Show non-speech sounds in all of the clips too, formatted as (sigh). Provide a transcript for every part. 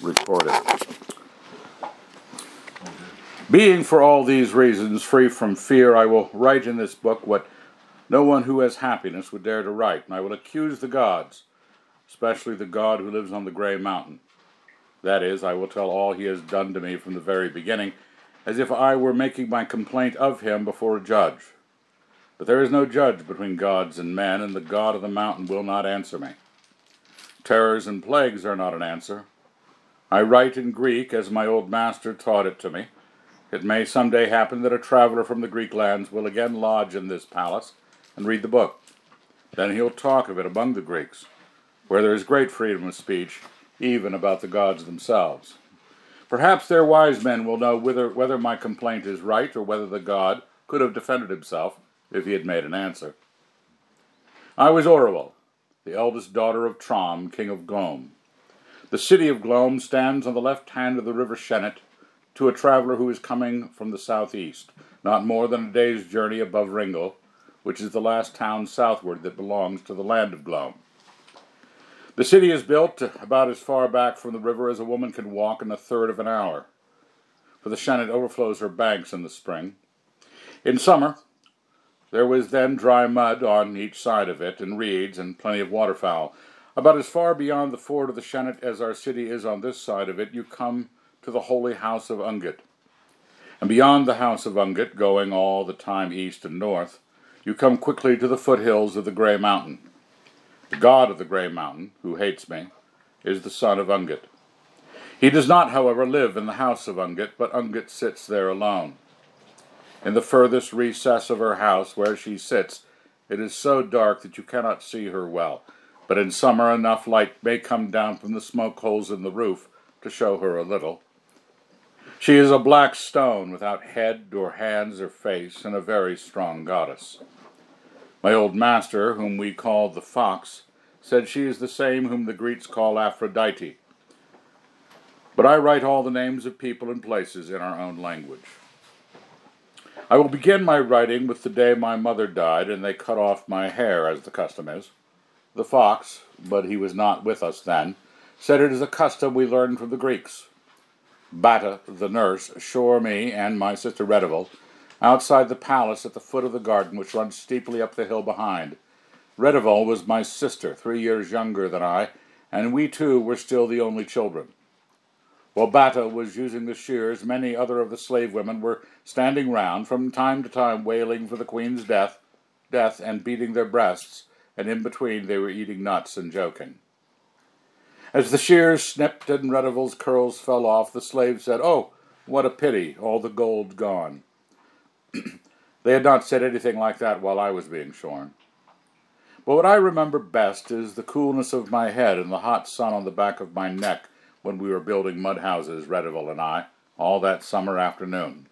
recorded. Being for all these reasons free from fear, I will write in this book what no one who has happiness would dare to write, and I will accuse the gods, especially the God who lives on the gray mountain. That is, I will tell all he has done to me from the very beginning, as if I were making my complaint of him before a judge. But there is no judge between gods and men, and the God of the mountain will not answer me. Terrors and plagues are not an answer. I write in Greek as my old master taught it to me. It may some day happen that a traveler from the Greek lands will again lodge in this palace and read the book. Then he'll talk of it among the Greeks, where there is great freedom of speech, even about the gods themselves. Perhaps their wise men will know whether, whether my complaint is right or whether the god could have defended himself if he had made an answer. I was Orual, the eldest daughter of Trom, king of Glome. The city of Glome stands on the left hand of the river Shennet to a traveler who is coming from the southeast, not more than a day's journey above Ringal, which is the last town southward that belongs to the land of Glome. The city is built about as far back from the river as a woman can walk in a third of an hour, for the Shennet overflows her banks in the spring. In summer, there was then dry mud on each side of it, and reeds, and plenty of waterfowl. About as far beyond the ford of the Shennet as our city is on this side of it, you come to the holy house of Ungit. And beyond the house of Ungit, going all the time east and north, you come quickly to the foothills of the Grey Mountain. The god of the Grey Mountain, who hates me, is the son of Ungit. He does not, however, live in the house of Ungit, but Ungit sits there alone. In the furthest recess of her house, where she sits, it is so dark that you cannot see her well, but in summer enough light may come down from the smoke holes in the roof to show her a little. She is a black stone without head or hands or face, and a very strong goddess. My old master, whom we call the fox, said she is the same whom the Greeks call Aphrodite. But I write all the names of people and places in our own language. I will begin my writing with the day my mother died, and they cut off my hair, as the custom is. The fox, but he was not with us then, said it is a custom we learned from the Greeks. Bata, the nurse, shore me and my sister Redival outside the palace at the foot of the garden which runs steeply up the hill behind. Redival was my sister, three years younger than I, and we two were still the only children. While Bata was using the shears, many other of the slave women were standing round, from time to time wailing for the queen's death, death, and beating their breasts, and in between they were eating nuts and joking. As the shears snipped and Redival's curls fell off, the slave said, Oh, what a pity, all the gold gone. (clears throat) they had not said anything like that while I was being shorn. But what I remember best is the coolness of my head and the hot sun on the back of my neck when we were building mud houses, Redival and I, all that summer afternoon.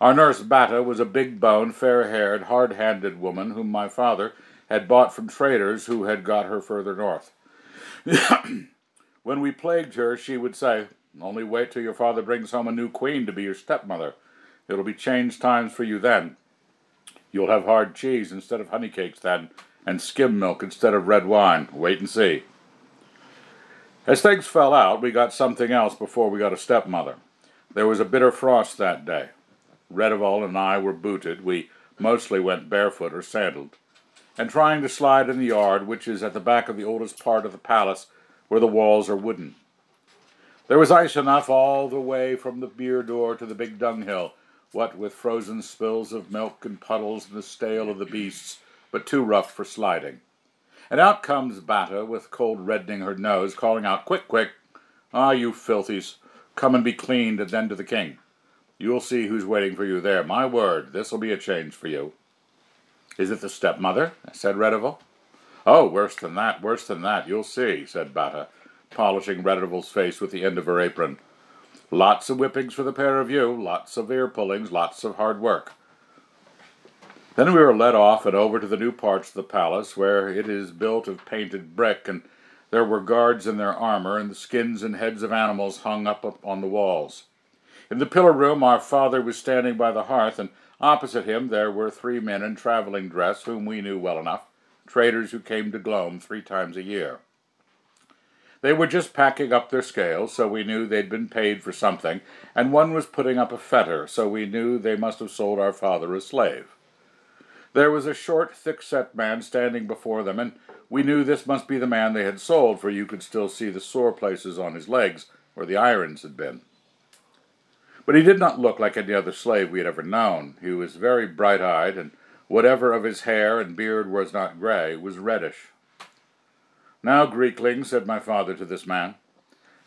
Our nurse Bata was a big boned, fair haired, hard handed woman whom my father had bought from traders who had got her further north. (clears throat) when we plagued her, she would say, Only wait till your father brings home a new queen to be your stepmother. It'll be changed times for you then. You'll have hard cheese instead of honey cakes then, and skim milk instead of red wine. Wait and see. As things fell out, we got something else before we got a stepmother. There was a bitter frost that day. Redival and I were booted. We mostly went barefoot or sandaled, and trying to slide in the yard, which is at the back of the oldest part of the palace, where the walls are wooden. There was ice enough all the way from the beer door to the big dunghill, what with frozen spills of milk and puddles and the stale of the beasts, but too rough for sliding. And out comes Bata, with cold reddening her nose, calling out, Quick, quick! Ah, you filthies! Come and be cleaned, and then to the king. You'll see who's waiting for you there. My word, this'll be a change for you. Is it the stepmother? said Redival. Oh, worse than that, worse than that, you'll see, said Bata, polishing Redival's face with the end of her apron. Lots of whippings for the pair of you, lots of ear pullings, lots of hard work. Then we were led off and over to the new parts of the palace, where it is built of painted brick, and there were guards in their armor, and the skins and heads of animals hung up on the walls. In the pillar room, our father was standing by the hearth, and opposite him there were three men in traveling dress, whom we knew well enough, traders who came to Glome three times a year. They were just packing up their scales, so we knew they'd been paid for something, and one was putting up a fetter, so we knew they must have sold our father a slave. There was a short, thick-set man standing before them, and we knew this must be the man they had sold, for you could still see the sore places on his legs where the irons had been. But he did not look like any other slave we had ever known. He was very bright-eyed, and whatever of his hair and beard was not gray was reddish. Now, Greekling, said my father to this man,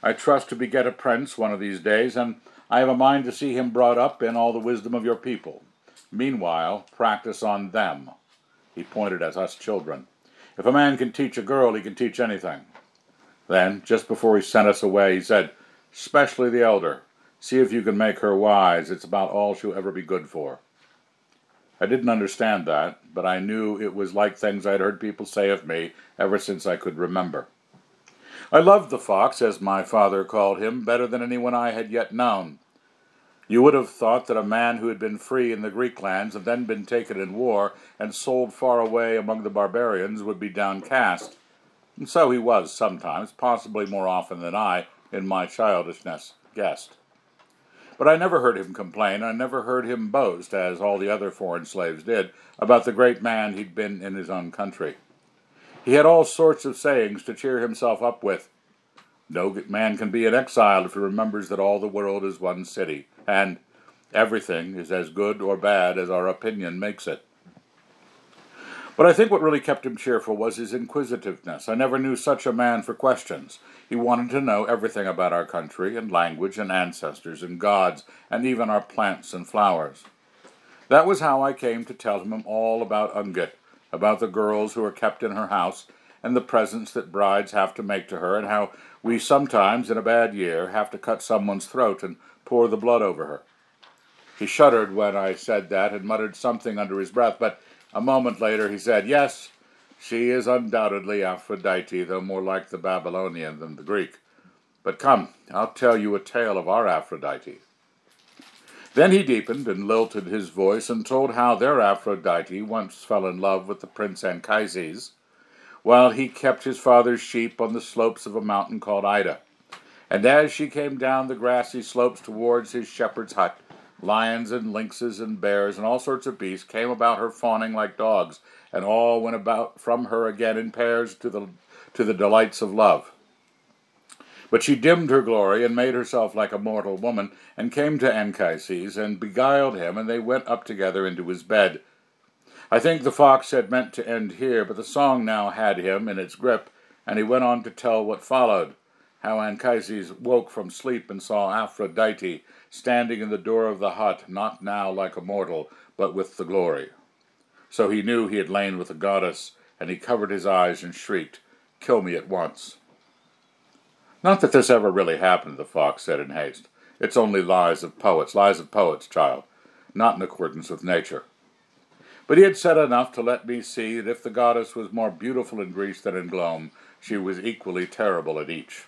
I trust to beget a prince one of these days, and I have a mind to see him brought up in all the wisdom of your people. Meanwhile, practice on them. He pointed at us children. If a man can teach a girl, he can teach anything. Then, just before he sent us away, he said, Especially the elder. See if you can make her wise. It's about all she'll ever be good for. I didn't understand that, but I knew it was like things I'd heard people say of me ever since I could remember. I loved the fox, as my father called him, better than anyone I had yet known. You would have thought that a man who had been free in the Greek lands and then been taken in war and sold far away among the barbarians would be downcast. And so he was sometimes, possibly more often than I, in my childishness, guessed. But I never heard him complain, I never heard him boast, as all the other foreign slaves did, about the great man he'd been in his own country. He had all sorts of sayings to cheer himself up with. No man can be an exile if he remembers that all the world is one city, and everything is as good or bad as our opinion makes it. But I think what really kept him cheerful was his inquisitiveness. I never knew such a man for questions. He wanted to know everything about our country and language and ancestors and gods and even our plants and flowers. That was how I came to tell him all about Ungit, about the girls who are kept in her house and the presents that brides have to make to her, and how we sometimes, in a bad year, have to cut someone's throat and pour the blood over her. He shuddered when I said that and muttered something under his breath, but a moment later he said, Yes, she is undoubtedly Aphrodite, though more like the Babylonian than the Greek. But come, I'll tell you a tale of our Aphrodite. Then he deepened and lilted his voice and told how their Aphrodite once fell in love with the prince Anchises, while he kept his father's sheep on the slopes of a mountain called Ida. And as she came down the grassy slopes towards his shepherd's hut, Lions and lynxes and bears and all sorts of beasts came about her fawning like dogs, and all went about from her again in pairs to the, to the delights of love. But she dimmed her glory and made herself like a mortal woman, and came to Anchises and beguiled him, and they went up together into his bed. I think the fox had meant to end here, but the song now had him in its grip, and he went on to tell what followed how Anchises woke from sleep and saw Aphrodite standing in the door of the hut, not now like a mortal, but with the glory. So he knew he had lain with the goddess, and he covered his eyes and shrieked, Kill me at once. Not that this ever really happened, the fox said in haste. It's only lies of poets, lies of poets, child, not in accordance with nature. But he had said enough to let me see that if the goddess was more beautiful in Greece than in Glome, she was equally terrible at each.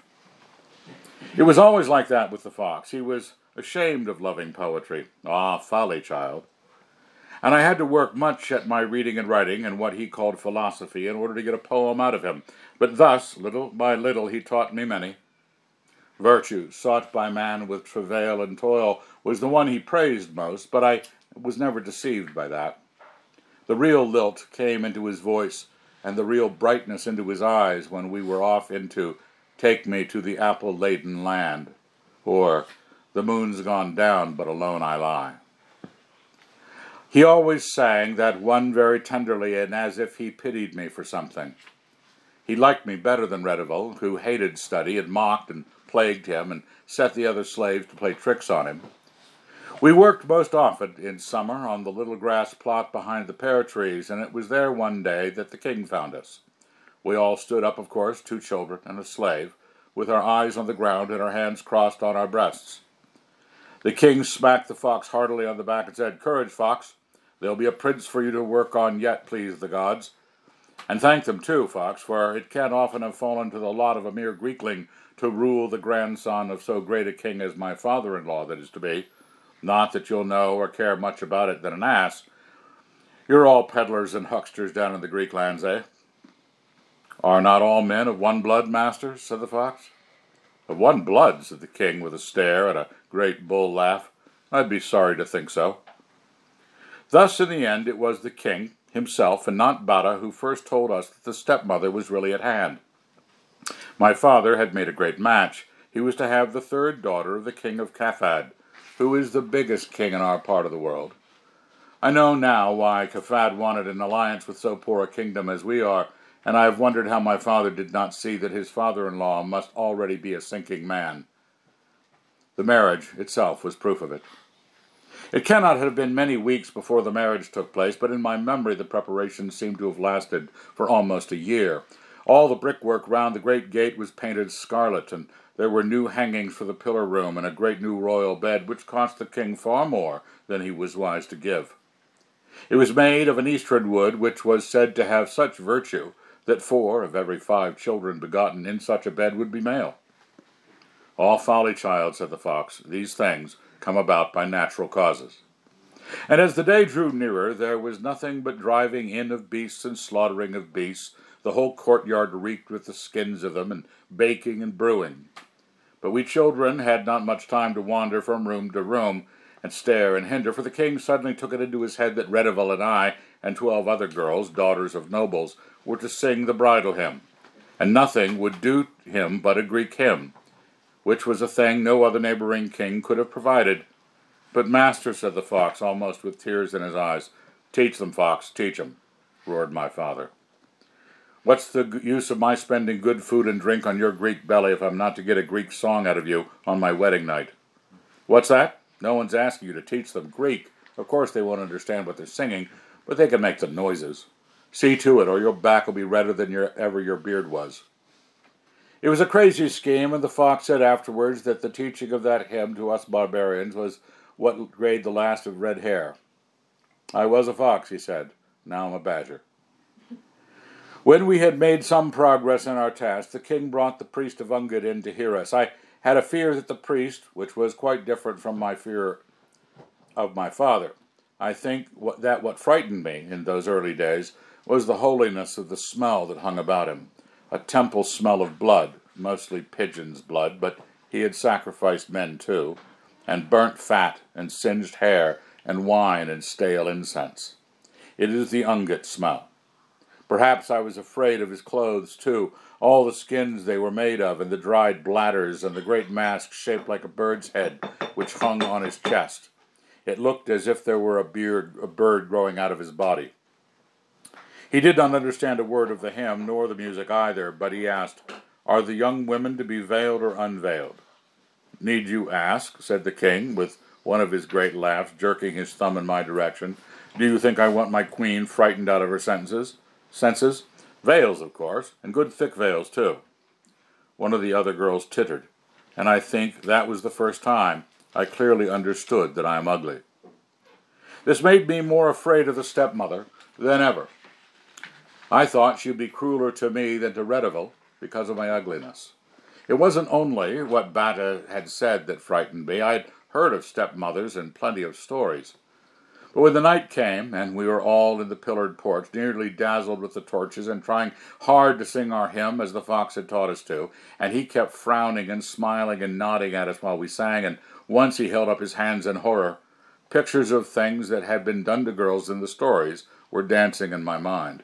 It was always like that with the fox. He was ashamed of loving poetry. Ah, folly, child. And I had to work much at my reading and writing and what he called philosophy in order to get a poem out of him. But thus, little by little, he taught me many. Virtue, sought by man with travail and toil, was the one he praised most, but I was never deceived by that. The real lilt came into his voice and the real brightness into his eyes when we were off into Take Me to the Apple Laden Land, or the moon's gone down, but alone I lie. He always sang that one very tenderly and as if he pitied me for something. He liked me better than Redival, who hated study and mocked and plagued him and set the other slaves to play tricks on him. We worked most often in summer on the little grass plot behind the pear trees, and it was there one day that the king found us. We all stood up, of course, two children and a slave, with our eyes on the ground and our hands crossed on our breasts. The king smacked the fox heartily on the back and said, Courage, fox. There'll be a prince for you to work on yet, please the gods. And thank them too, fox, for it can't often have fallen to the lot of a mere Greekling to rule the grandson of so great a king as my father in law that is to be. Not that you'll know or care much about it than an ass. You're all peddlers and hucksters down in the Greek lands, eh? Are not all men of one blood, master? said the fox. Of one blood, said the king with a stare and a great bull laugh. I'd be sorry to think so. Thus, in the end, it was the king himself and not Bata who first told us that the stepmother was really at hand. My father had made a great match. He was to have the third daughter of the king of Caphad, who is the biggest king in our part of the world. I know now why Caphad wanted an alliance with so poor a kingdom as we are, and I have wondered how my father did not see that his father in law must already be a sinking man. The marriage itself was proof of it. It cannot have been many weeks before the marriage took place, but in my memory the preparations seem to have lasted for almost a year. All the brickwork round the great gate was painted scarlet, and there were new hangings for the pillar room and a great new royal bed, which cost the king far more than he was wise to give. It was made of an eastern wood, which was said to have such virtue that four of every five children begotten in such a bed would be male. All folly, child, said the fox. These things come about by natural causes. And as the day drew nearer, there was nothing but driving in of beasts and slaughtering of beasts. The whole courtyard reeked with the skins of them, and baking and brewing. But we children had not much time to wander from room to room and stare and hinder, for the king suddenly took it into his head that Redival and I, and twelve other girls, daughters of nobles, were to sing the bridal hymn, and nothing would do him but a Greek hymn, which was a thing no other neighboring king could have provided. But, master, said the fox, almost with tears in his eyes, teach them, fox, teach them, roared my father. What's the use of my spending good food and drink on your Greek belly if I'm not to get a Greek song out of you on my wedding night? What's that? No one's asking you to teach them Greek. Of course they won't understand what they're singing, but they can make the noises. See to it, or your back will be redder than your, ever your beard was. It was a crazy scheme, and the fox said afterwards that the teaching of that hymn to us barbarians was what grayed the last of red hair. I was a fox, he said. Now I'm a badger. When we had made some progress in our task, the king brought the priest of Ungit in to hear us. I had a fear that the priest, which was quite different from my fear of my father, I think that what frightened me in those early days was the holiness of the smell that hung about him a temple smell of blood, mostly pigeon's blood, but he had sacrificed men too, and burnt fat and singed hair and wine and stale incense. It is the Ungit smell. Perhaps I was afraid of his clothes too, all the skins they were made of, and the dried bladders, and the great mask shaped like a bird's head which hung on his chest. It looked as if there were a beard, a bird growing out of his body. He did not understand a word of the hymn, nor the music either, but he asked, Are the young women to be veiled or unveiled? Need you ask? said the king, with one of his great laughs, jerking his thumb in my direction. Do you think I want my queen frightened out of her senses? Senses? Veils, of course, and good thick veils, too. One of the other girls tittered, and I think that was the first time I clearly understood that I am ugly. This made me more afraid of the stepmother than ever. I thought she'd be crueler to me than to Redival because of my ugliness. It wasn't only what Bata had said that frightened me. I'd heard of stepmothers and plenty of stories. But when the night came, and we were all in the pillared porch, nearly dazzled with the torches, and trying hard to sing our hymn as the fox had taught us to, and he kept frowning and smiling and nodding at us while we sang, and once he held up his hands in horror, pictures of things that had been done to girls in the stories were dancing in my mind.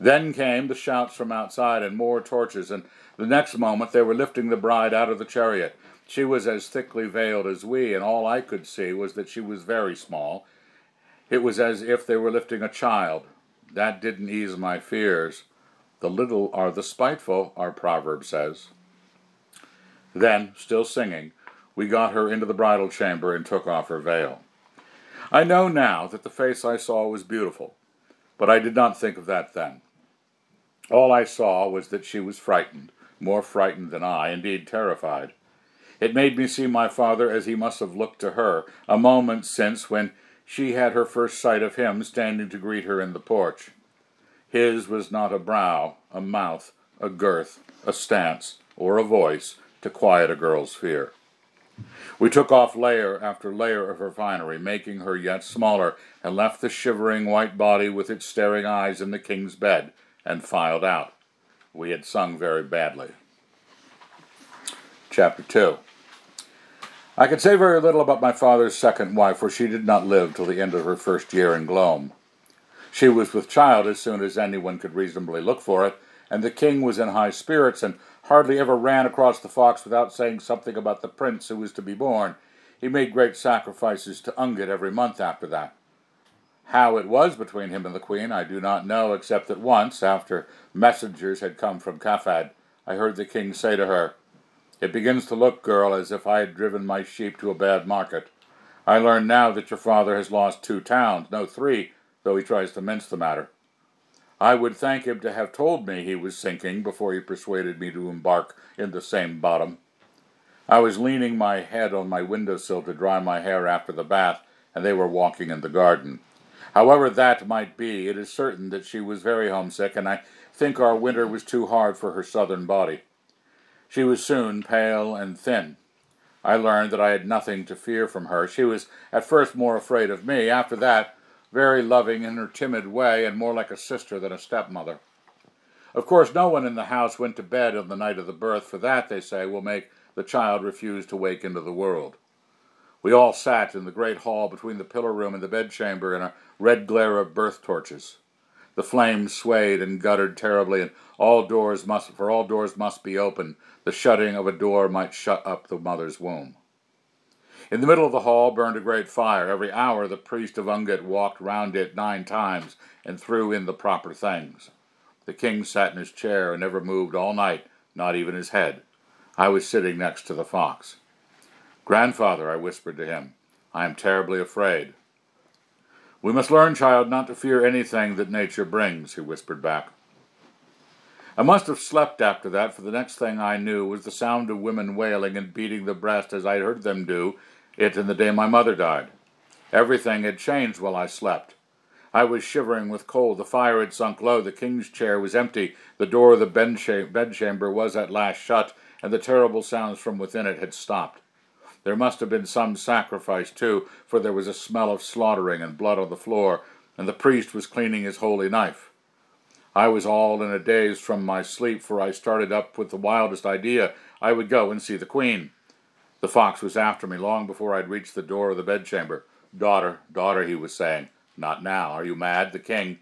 Then came the shouts from outside and more torches, and the next moment they were lifting the bride out of the chariot. She was as thickly veiled as we, and all I could see was that she was very small. It was as if they were lifting a child. That didn't ease my fears. The little are the spiteful, our proverb says. Then, still singing, we got her into the bridal chamber and took off her veil. I know now that the face I saw was beautiful, but I did not think of that then. All I saw was that she was frightened, more frightened than I, indeed terrified. It made me see my father as he must have looked to her a moment since when she had her first sight of him standing to greet her in the porch. His was not a brow, a mouth, a girth, a stance, or a voice to quiet a girl's fear. We took off layer after layer of her finery, making her yet smaller, and left the shivering white body with its staring eyes in the king's bed, and filed out. We had sung very badly. Chapter 2 I can say very little about my father's second wife, for she did not live till the end of her first year in Glome. She was with child as soon as anyone could reasonably look for it, and the king was in high spirits and hardly ever ran across the fox without saying something about the prince who was to be born. He made great sacrifices to Ungit every month after that. How it was between him and the queen I do not know, except that once, after messengers had come from Caphad, I heard the king say to her, it begins to look, girl, as if I had driven my sheep to a bad market. I learn now that your father has lost two towns, no, three, though he tries to mince the matter. I would thank him to have told me he was sinking before he persuaded me to embark in the same bottom. I was leaning my head on my window sill to dry my hair after the bath, and they were walking in the garden. However that might be, it is certain that she was very homesick, and I think our winter was too hard for her southern body. She was soon pale and thin. I learned that I had nothing to fear from her. She was at first more afraid of me. After that, very loving in her timid way, and more like a sister than a stepmother. Of course, no one in the house went to bed on the night of the birth, for that, they say, will make the child refuse to wake into the world. We all sat in the great hall between the pillar room and the bedchamber in a red glare of birth torches. The flames swayed and guttered terribly, and all doors must, for all doors must be open. The shutting of a door might shut up the mother's womb. In the middle of the hall burned a great fire. Every hour the priest of Ungit walked round it nine times and threw in the proper things. The king sat in his chair and never moved all night, not even his head. I was sitting next to the fox. Grandfather, I whispered to him, I am terribly afraid. We must learn, child, not to fear anything that nature brings, he whispered back. I must have slept after that, for the next thing I knew was the sound of women wailing and beating the breast as I heard them do it in the day my mother died. Everything had changed while I slept. I was shivering with cold. The fire had sunk low. The king's chair was empty. The door of the bedchamber was at last shut, and the terrible sounds from within it had stopped. There must have been some sacrifice, too, for there was a smell of slaughtering and blood on the floor, and the priest was cleaning his holy knife. I was all in a daze from my sleep, for I started up with the wildest idea I would go and see the queen. The fox was after me long before I'd reached the door of the bedchamber. Daughter, daughter, he was saying. Not now. Are you mad? The king.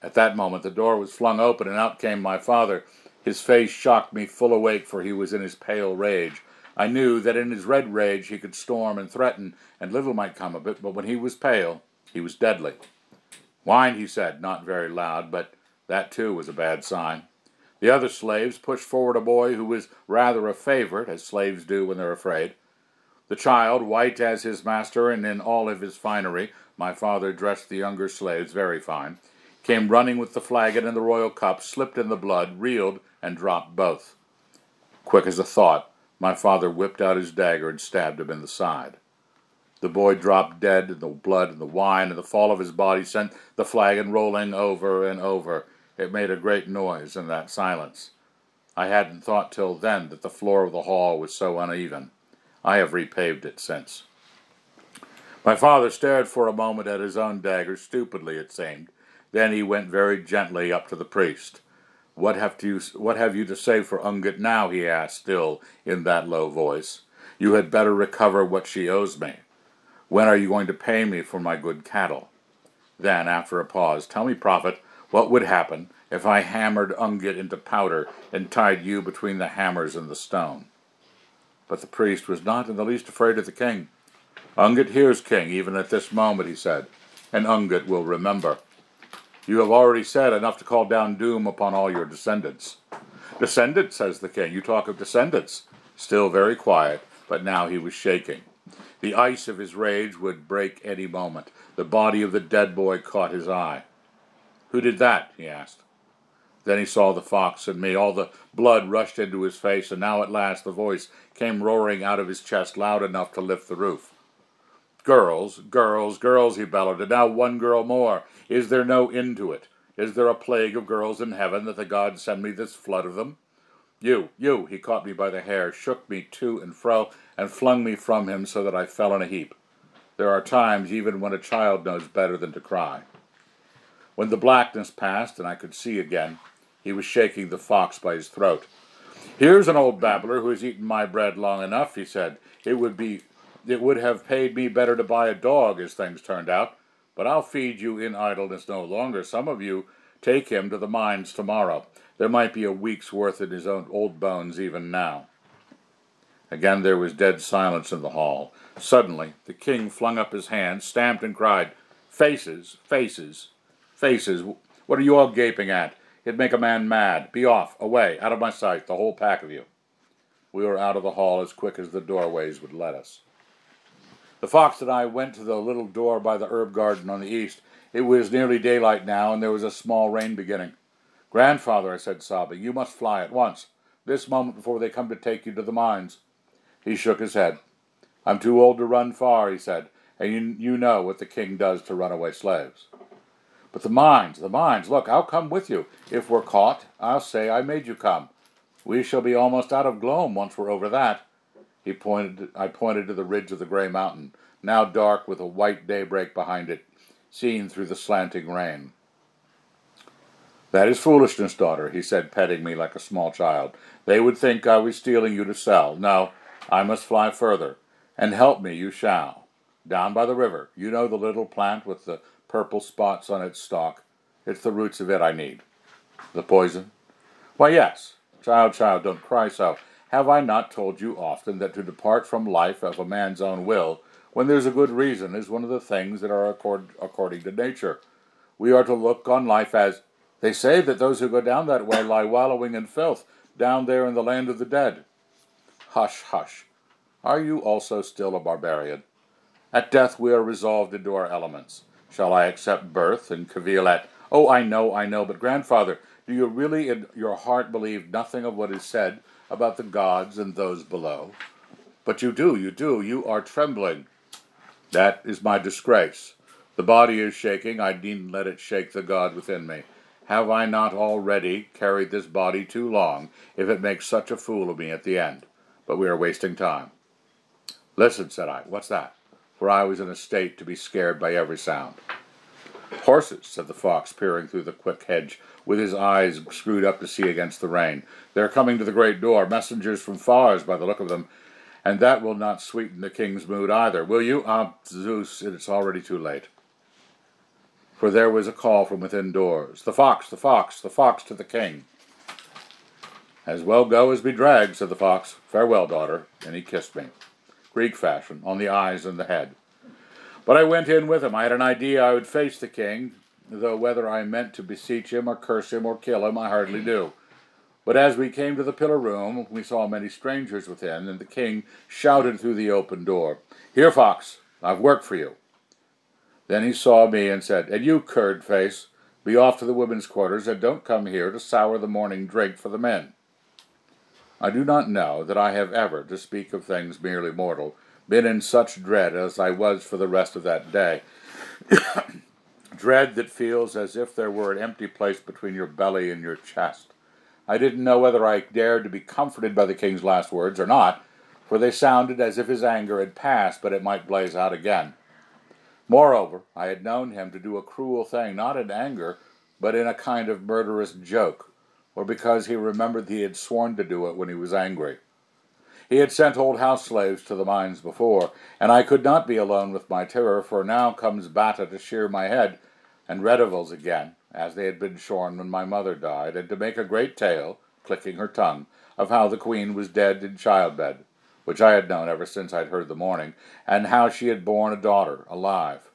At that moment the door was flung open, and out came my father. His face shocked me full awake, for he was in his pale rage. I knew that in his red rage he could storm and threaten, and little might come of it, but when he was pale, he was deadly. Wine, he said, not very loud, but that too was a bad sign. The other slaves pushed forward a boy who was rather a favorite, as slaves do when they're afraid. The child, white as his master and in all of his finery, my father dressed the younger slaves very fine, came running with the flagon and the royal cup, slipped in the blood, reeled, and dropped both. Quick as a thought, my father whipped out his dagger and stabbed him in the side. The boy dropped dead, and the blood and the wine and the fall of his body sent the flagon rolling over and over. It made a great noise in that silence. I hadn't thought till then that the floor of the hall was so uneven. I have repaved it since. My father stared for a moment at his own dagger, stupidly it seemed. Then he went very gently up to the priest. What have you, what have you to say for Ungit now? he asked, still in that low voice. You had better recover what she owes me. When are you going to pay me for my good cattle? Then, after a pause, tell me, prophet, what would happen if I hammered Ungit into powder and tied you between the hammers and the stone? But the priest was not in the least afraid of the king. Ungit hears, king, even at this moment, he said, and Ungit will remember. You have already said enough to call down doom upon all your descendants. Descendants, says the king. You talk of descendants. Still very quiet, but now he was shaking. The ice of his rage would break any moment. The body of the dead boy caught his eye. Who did that? he asked. Then he saw the fox and me. All the blood rushed into his face, and now at last the voice came roaring out of his chest loud enough to lift the roof. Girls, girls, girls, he bellowed, and now one girl more. Is there no end to it? Is there a plague of girls in heaven that the gods send me this flood of them? You, you, he caught me by the hair, shook me to and fro, and flung me from him so that I fell in a heap. There are times even when a child knows better than to cry. When the blackness passed and I could see again, He was shaking the fox by his throat. Here's an old babbler who has eaten my bread long enough, he said. It would be it would have paid me better to buy a dog as things turned out, but I'll feed you in idleness no longer. Some of you take him to the mines tomorrow. There might be a week's worth in his own old bones even now. Again there was dead silence in the hall. Suddenly the king flung up his hands, stamped, and cried, Faces, faces, faces, what are you all gaping at? It'd make a man mad. Be off, away, out of my sight, the whole pack of you. We were out of the hall as quick as the doorways would let us. The fox and I went to the little door by the herb garden on the east. It was nearly daylight now, and there was a small rain beginning. Grandfather, I said, sobbing, you must fly at once, this moment before they come to take you to the mines. He shook his head. I'm too old to run far, he said, and you, you know what the king does to runaway slaves. But the mines, the mines, look, I'll come with you. If we're caught, I'll say I made you come. We shall be almost out of Glome once we're over that. He pointed. I pointed to the ridge of the gray mountain, now dark with a white daybreak behind it, seen through the slanting rain. That is foolishness, daughter, he said, petting me like a small child. They would think I was stealing you to sell. No, I must fly further, and help me you shall. Down by the river, you know the little plant with the purple spots on its stalk. It's the roots of it I need. The poison? Why, yes. Child, child, don't cry so. Have I not told you often that to depart from life of a man's own will, when there's a good reason, is one of the things that are accord, according to nature? We are to look on life as they say that those who go down that way lie wallowing in filth, down there in the land of the dead. Hush, hush. Are you also still a barbarian? At death we are resolved into our elements. Shall I accept birth and cavil at, oh, I know, I know, but grandfather, do you really in your heart believe nothing of what is said about the gods and those below? But you do, you do, you are trembling. That is my disgrace. The body is shaking, I needn't let it shake the God within me. Have I not already carried this body too long, if it makes such a fool of me at the end? But we are wasting time. Listen, said I, what's that? For I was in a state to be scared by every sound. Horses, said the fox, peering through the quick hedge, with his eyes screwed up to see against the rain. They're coming to the great door, messengers from Phars, by the look of them, and that will not sweeten the king's mood either. Will you? Ah, Zeus, it's already too late. For there was a call from within doors. The fox, the fox, the fox to the king. As well go as be dragged, said the fox. Farewell, daughter. And he kissed me, Greek fashion, on the eyes and the head. But I went in with him. I had an idea I would face the king, though whether I meant to beseech him or curse him or kill him, I hardly knew. But as we came to the pillar room, we saw many strangers within, and the king shouted through the open door, Here, Fox, I've work for you. Then he saw me and said, And you, curd face, be off to the women's quarters, and don't come here to sour the morning drink for the men. I do not know that I have ever, to speak of things merely mortal, been in such dread as I was for the rest of that day. (coughs) dread that feels as if there were an empty place between your belly and your chest. I didn't know whether I dared to be comforted by the king's last words or not, for they sounded as if his anger had passed, but it might blaze out again. Moreover, I had known him to do a cruel thing, not in anger, but in a kind of murderous joke or because he remembered he had sworn to do it when he was angry. He had sent old house slaves to the mines before, and I could not be alone with my terror, for now comes Bata to shear my head, and Redivals again, as they had been shorn when my mother died, and to make a great tale, clicking her tongue, of how the queen was dead in childbed, which I had known ever since I'd heard the morning, and how she had borne a daughter, alive.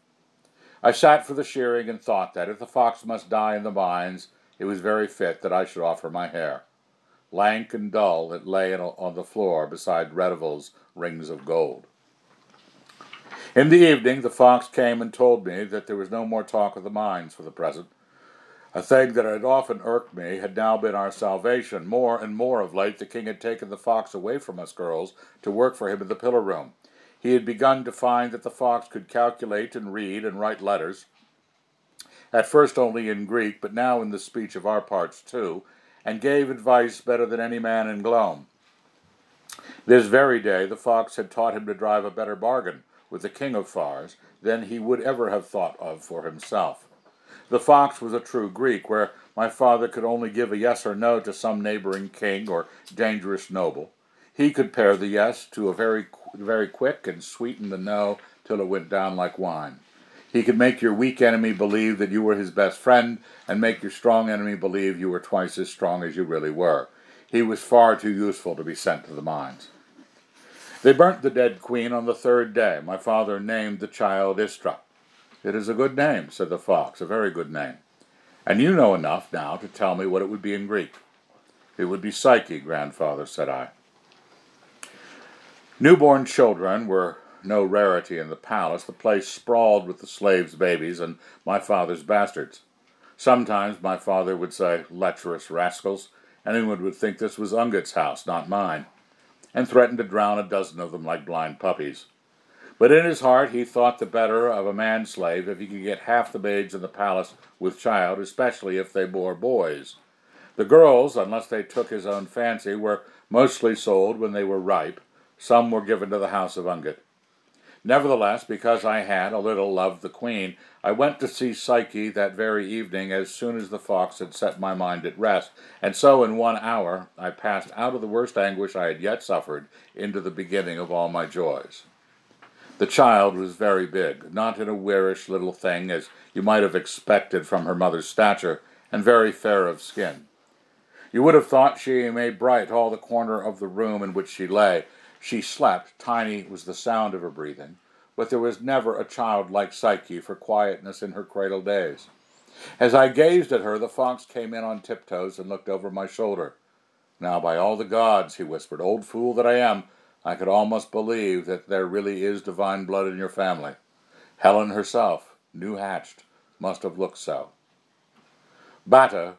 I sat for the shearing and thought that, if the fox must die in the mines, it was very fit that I should offer my hair. Lank and dull, it lay on the floor beside Redival's rings of gold. In the evening, the fox came and told me that there was no more talk of the mines for the present. A thing that had often irked me had now been our salvation. More and more of late, the king had taken the fox away from us girls to work for him in the pillar room. He had begun to find that the fox could calculate and read and write letters, at first only in Greek, but now in the speech of our parts too, and gave advice better than any man in Glome. This very day the fox had taught him to drive a better bargain with the king of Phars than he would ever have thought of for himself. The fox was a true Greek, where my father could only give a yes or no to some neighboring king or dangerous noble. He could pair the yes to a very, very quick and sweeten the no till it went down like wine. He could make your weak enemy believe that you were his best friend and make your strong enemy believe you were twice as strong as you really were. He was far too useful to be sent to the mines. They burnt the dead queen on the third day. My father named the child Istra. It is a good name, said the fox, a very good name. And you know enough now to tell me what it would be in Greek. It would be Psyche, grandfather, said I. Newborn children were no rarity in the palace. The place sprawled with the slaves' babies and my father's bastards. Sometimes my father would say, lecherous rascals. Anyone would think this was Ungit's house, not mine, and threaten to drown a dozen of them like blind puppies. But in his heart he thought the better of a man slave if he could get half the babes in the palace with child, especially if they bore boys. The girls, unless they took his own fancy, were mostly sold when they were ripe. Some were given to the house of Ungit. Nevertheless, because I had a little loved the queen, I went to see Psyche that very evening as soon as the fox had set my mind at rest, and so in one hour I passed out of the worst anguish I had yet suffered into the beginning of all my joys. The child was very big, not in a wearish little thing as you might have expected from her mother's stature, and very fair of skin. You would have thought she made bright all the corner of the room in which she lay, she slept, tiny was the sound of her breathing, but there was never a child like Psyche for quietness in her cradle days. As I gazed at her, the fox came in on tiptoes and looked over my shoulder. Now, by all the gods, he whispered, old fool that I am, I could almost believe that there really is divine blood in your family. Helen herself, new hatched, must have looked so. Bata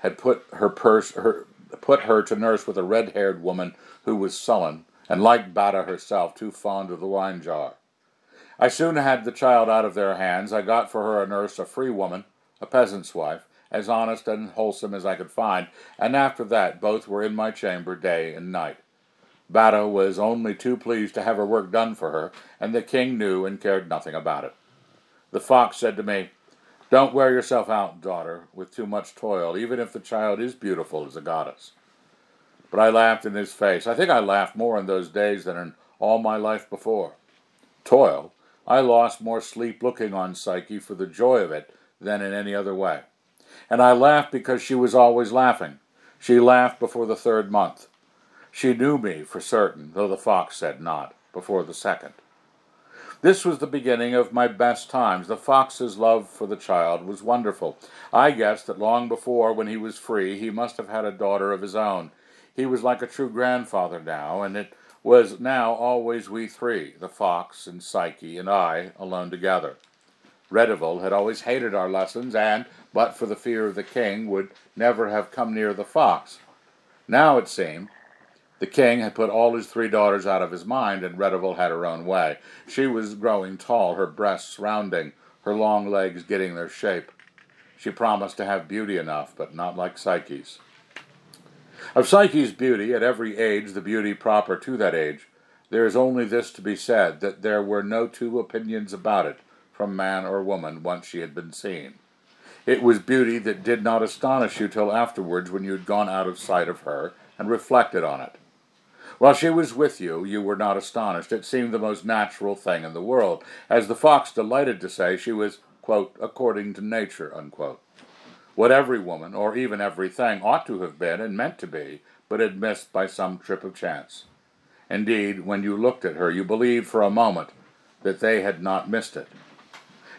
had put her purse, her, put her to nurse with a red-haired woman who was sullen and like Bata herself, too fond of the wine jar. I soon had the child out of their hands. I got for her a nurse, a free woman, a peasant's wife, as honest and wholesome as I could find, and after that both were in my chamber day and night. Bata was only too pleased to have her work done for her, and the king knew and cared nothing about it. The fox said to me, Don't wear yourself out, daughter, with too much toil, even if the child is beautiful as a goddess. But I laughed in his face. I think I laughed more in those days than in all my life before. Toil? I lost more sleep looking on Psyche for the joy of it than in any other way. And I laughed because she was always laughing. She laughed before the third month. She knew me for certain, though the fox said not, before the second. This was the beginning of my best times. The fox's love for the child was wonderful. I guessed that long before, when he was free, he must have had a daughter of his own, he was like a true grandfather now, and it was now always we three, the fox and Psyche and I, alone together. Redival had always hated our lessons, and, but for the fear of the king, would never have come near the fox. Now, it seemed, the king had put all his three daughters out of his mind, and Redival had her own way. She was growing tall, her breasts rounding, her long legs getting their shape. She promised to have beauty enough, but not like Psyche's. Of Psyche's beauty, at every age the beauty proper to that age, there is only this to be said, that there were no two opinions about it, from man or woman, once she had been seen. It was beauty that did not astonish you till afterwards when you had gone out of sight of her and reflected on it. While she was with you, you were not astonished. It seemed the most natural thing in the world. As the fox delighted to say, she was, quote, according to nature, unquote what every woman, or even everything, ought to have been and meant to be, but had missed by some trip of chance. Indeed, when you looked at her, you believed for a moment that they had not missed it.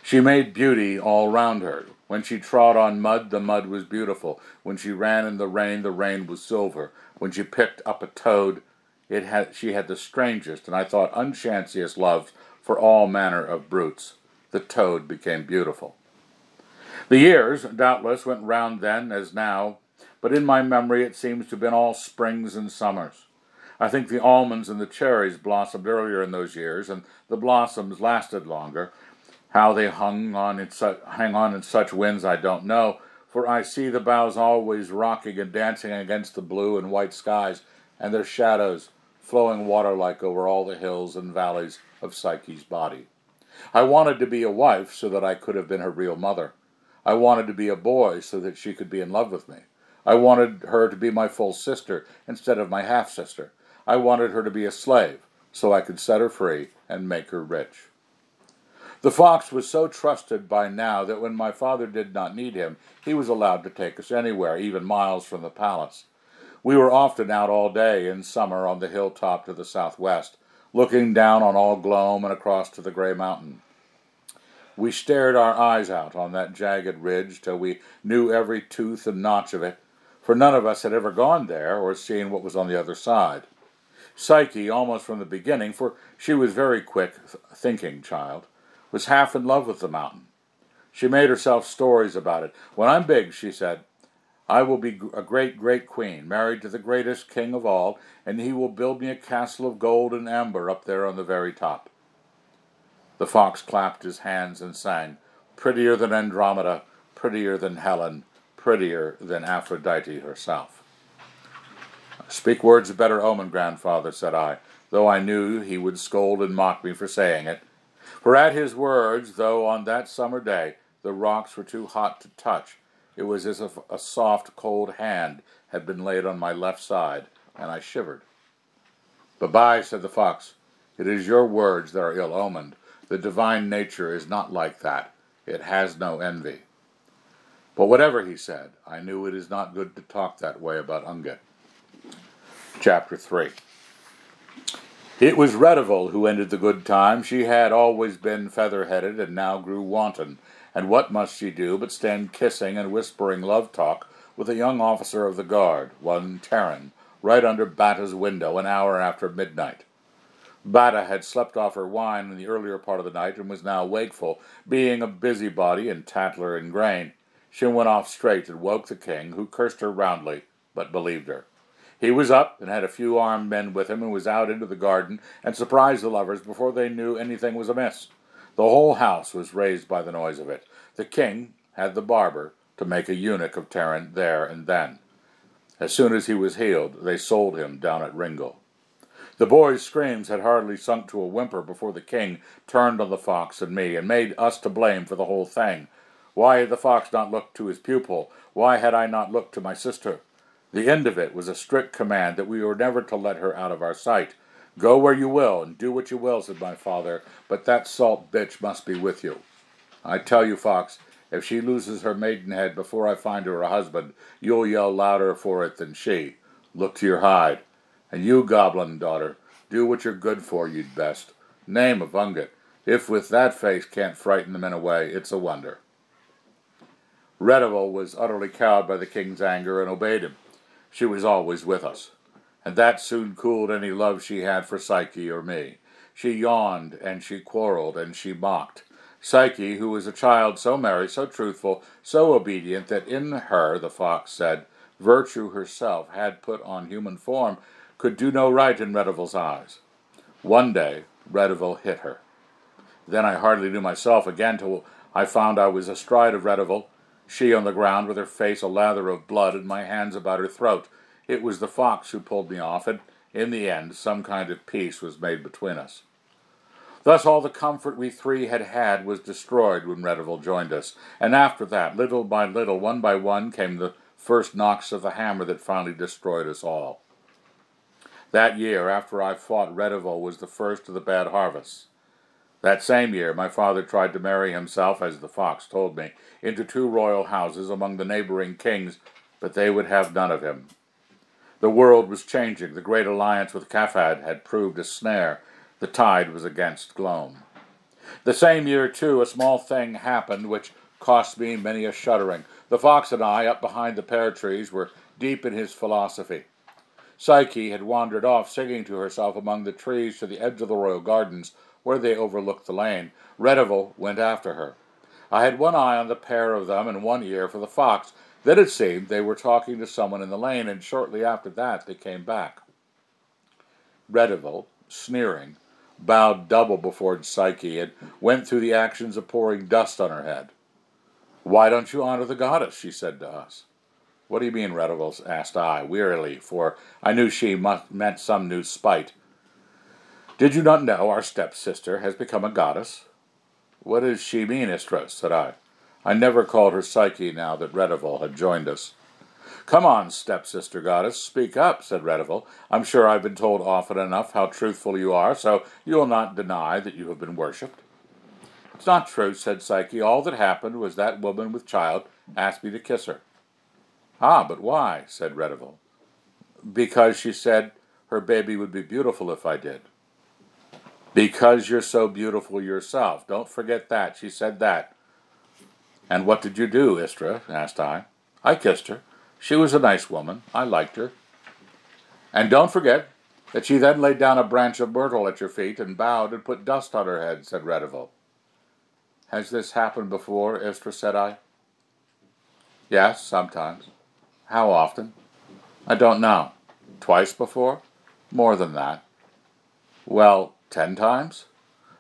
She made beauty all round her. When she trod on mud, the mud was beautiful. When she ran in the rain, the rain was silver. When she picked up a toad, it had, she had the strangest, and I thought unchanциest love for all manner of brutes. The toad became beautiful. The years, doubtless, went round then as now, but in my memory it seems to have been all springs and summers. I think the almonds and the cherries blossomed earlier in those years, and the blossoms lasted longer. How they hung on in su- hang on in such winds I don't know, for I see the boughs always rocking and dancing against the blue and white skies, and their shadows flowing water-like over all the hills and valleys of Psyche's body. I wanted to be a wife so that I could have been her real mother. I wanted to be a boy so that she could be in love with me. I wanted her to be my full sister instead of my half sister. I wanted her to be a slave so I could set her free and make her rich. The fox was so trusted by now that when my father did not need him, he was allowed to take us anywhere, even miles from the palace. We were often out all day in summer on the hilltop to the southwest, looking down on all Glome and across to the Grey Mountain. We stared our eyes out on that jagged ridge till we knew every tooth and notch of it, for none of us had ever gone there or seen what was on the other side. Psyche, almost from the beginning, for she was very quick thinking child, was half in love with the mountain. She made herself stories about it. When I'm big, she said, I will be a great great queen, married to the greatest king of all, and he will build me a castle of gold and amber up there on the very top. The fox clapped his hands and sang, Prettier than Andromeda, prettier than Helen, prettier than Aphrodite herself. Speak words of better omen, grandfather, said I, though I knew he would scold and mock me for saying it. For at his words, though on that summer day the rocks were too hot to touch, it was as if a soft, cold hand had been laid on my left side, and I shivered. Bye-bye, said the fox. It is your words that are ill omened. The divine nature is not like that. It has no envy. But whatever he said, I knew it is not good to talk that way about Ungit. Chapter 3 It was Redival who ended the good time. She had always been feather-headed and now grew wanton. And what must she do but stand kissing and whispering love talk with a young officer of the guard, one Tarin, right under Batta's window an hour after midnight? Batta had slept off her wine in the earlier part of the night and was now wakeful, being a busybody and tattler in grain. She went off straight and woke the king, who cursed her roundly, but believed her. He was up and had a few armed men with him and was out into the garden and surprised the lovers before they knew anything was amiss. The whole house was raised by the noise of it. The king had the barber to make a eunuch of Tarin there and then. As soon as he was healed, they sold him down at Ringal. The boy's screams had hardly sunk to a whimper before the king turned on the fox and me, and made us to blame for the whole thing. Why had the fox not looked to his pupil? Why had I not looked to my sister? The end of it was a strict command that we were never to let her out of our sight. Go where you will, and do what you will, said my father, but that salt bitch must be with you. I tell you, Fox, if she loses her maidenhead before I find her a husband, you'll yell louder for it than she. Look to your hide. And you, goblin daughter, do what you're good for, you'd best. Name of Ungit. If with that face can't frighten the men away, it's a wonder. Redival was utterly cowed by the king's anger and obeyed him. She was always with us, and that soon cooled any love she had for Psyche or me. She yawned, and she quarreled, and she mocked. Psyche, who was a child so merry, so truthful, so obedient, that in her, the fox said, virtue herself had put on human form, could do no right in Redival's eyes. One day, Redival hit her. Then I hardly knew myself again till I found I was astride of Redival, she on the ground with her face a lather of blood and my hands about her throat. It was the fox who pulled me off, and in the end some kind of peace was made between us. Thus all the comfort we three had had was destroyed when Redival joined us, and after that, little by little, one by one, came the first knocks of the hammer that finally destroyed us all. That year, after I fought Redival, was the first of the bad harvests. That same year, my father tried to marry himself, as the fox told me, into two royal houses among the neighboring kings, but they would have none of him. The world was changing. The great alliance with Caphad had proved a snare. The tide was against Glome. The same year, too, a small thing happened which cost me many a shuddering. The fox and I, up behind the pear trees, were deep in his philosophy. Psyche had wandered off, singing to herself among the trees to the edge of the royal gardens, where they overlooked the lane. Redival went after her. I had one eye on the pair of them and one ear for the fox. Then it seemed they were talking to someone in the lane, and shortly after that they came back. Redival, sneering, bowed double before Psyche, and went through the actions of pouring dust on her head. Why don't you honor the goddess? she said to us. What do you mean, Redival? asked I, wearily, for I knew she must, meant some new spite. Did you not know our stepsister has become a goddess? What does she mean, Istra? said I. I never called her Psyche now that Redival had joined us. Come on, stepsister goddess, speak up, said Redival. I'm sure I've been told often enough how truthful you are, so you'll not deny that you have been worshipped. It's not true, said Psyche. All that happened was that woman with child asked me to kiss her. Ah, but why? said Redival. Because she said her baby would be beautiful if I did. Because you're so beautiful yourself. Don't forget that. She said that. And what did you do, Istra? asked I. I kissed her. She was a nice woman. I liked her. And don't forget that she then laid down a branch of myrtle at your feet and bowed and put dust on her head, said Redival. Has this happened before, Istra? said I. Yes, sometimes. How often? I don't know. Twice before? More than that. Well, ten times?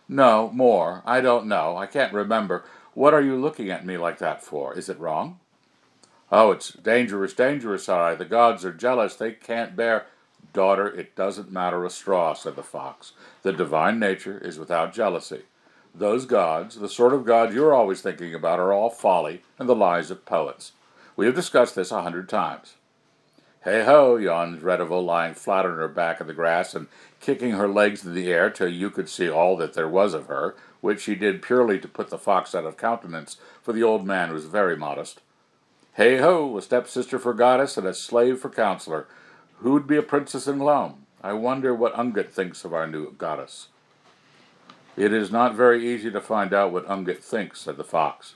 No, more. I don't know. I can't remember. What are you looking at me like that for? Is it wrong? Oh, it's dangerous, dangerous, I. The gods are jealous. They can't bear. Daughter, it doesn't matter a straw, said the fox. The divine nature is without jealousy. Those gods, the sort of gods you're always thinking about, are all folly and the lies of poets. We have discussed this a hundred times. Hey ho, yawned Redival, lying flat on her back in the grass and kicking her legs in the air till you could see all that there was of her, which she did purely to put the fox out of countenance, for the old man was very modest. Hey ho, a stepsister for goddess and a slave for counselor. Who'd be a princess in Glome? I wonder what Ungit thinks of our new goddess. It is not very easy to find out what Ungit thinks, said the fox.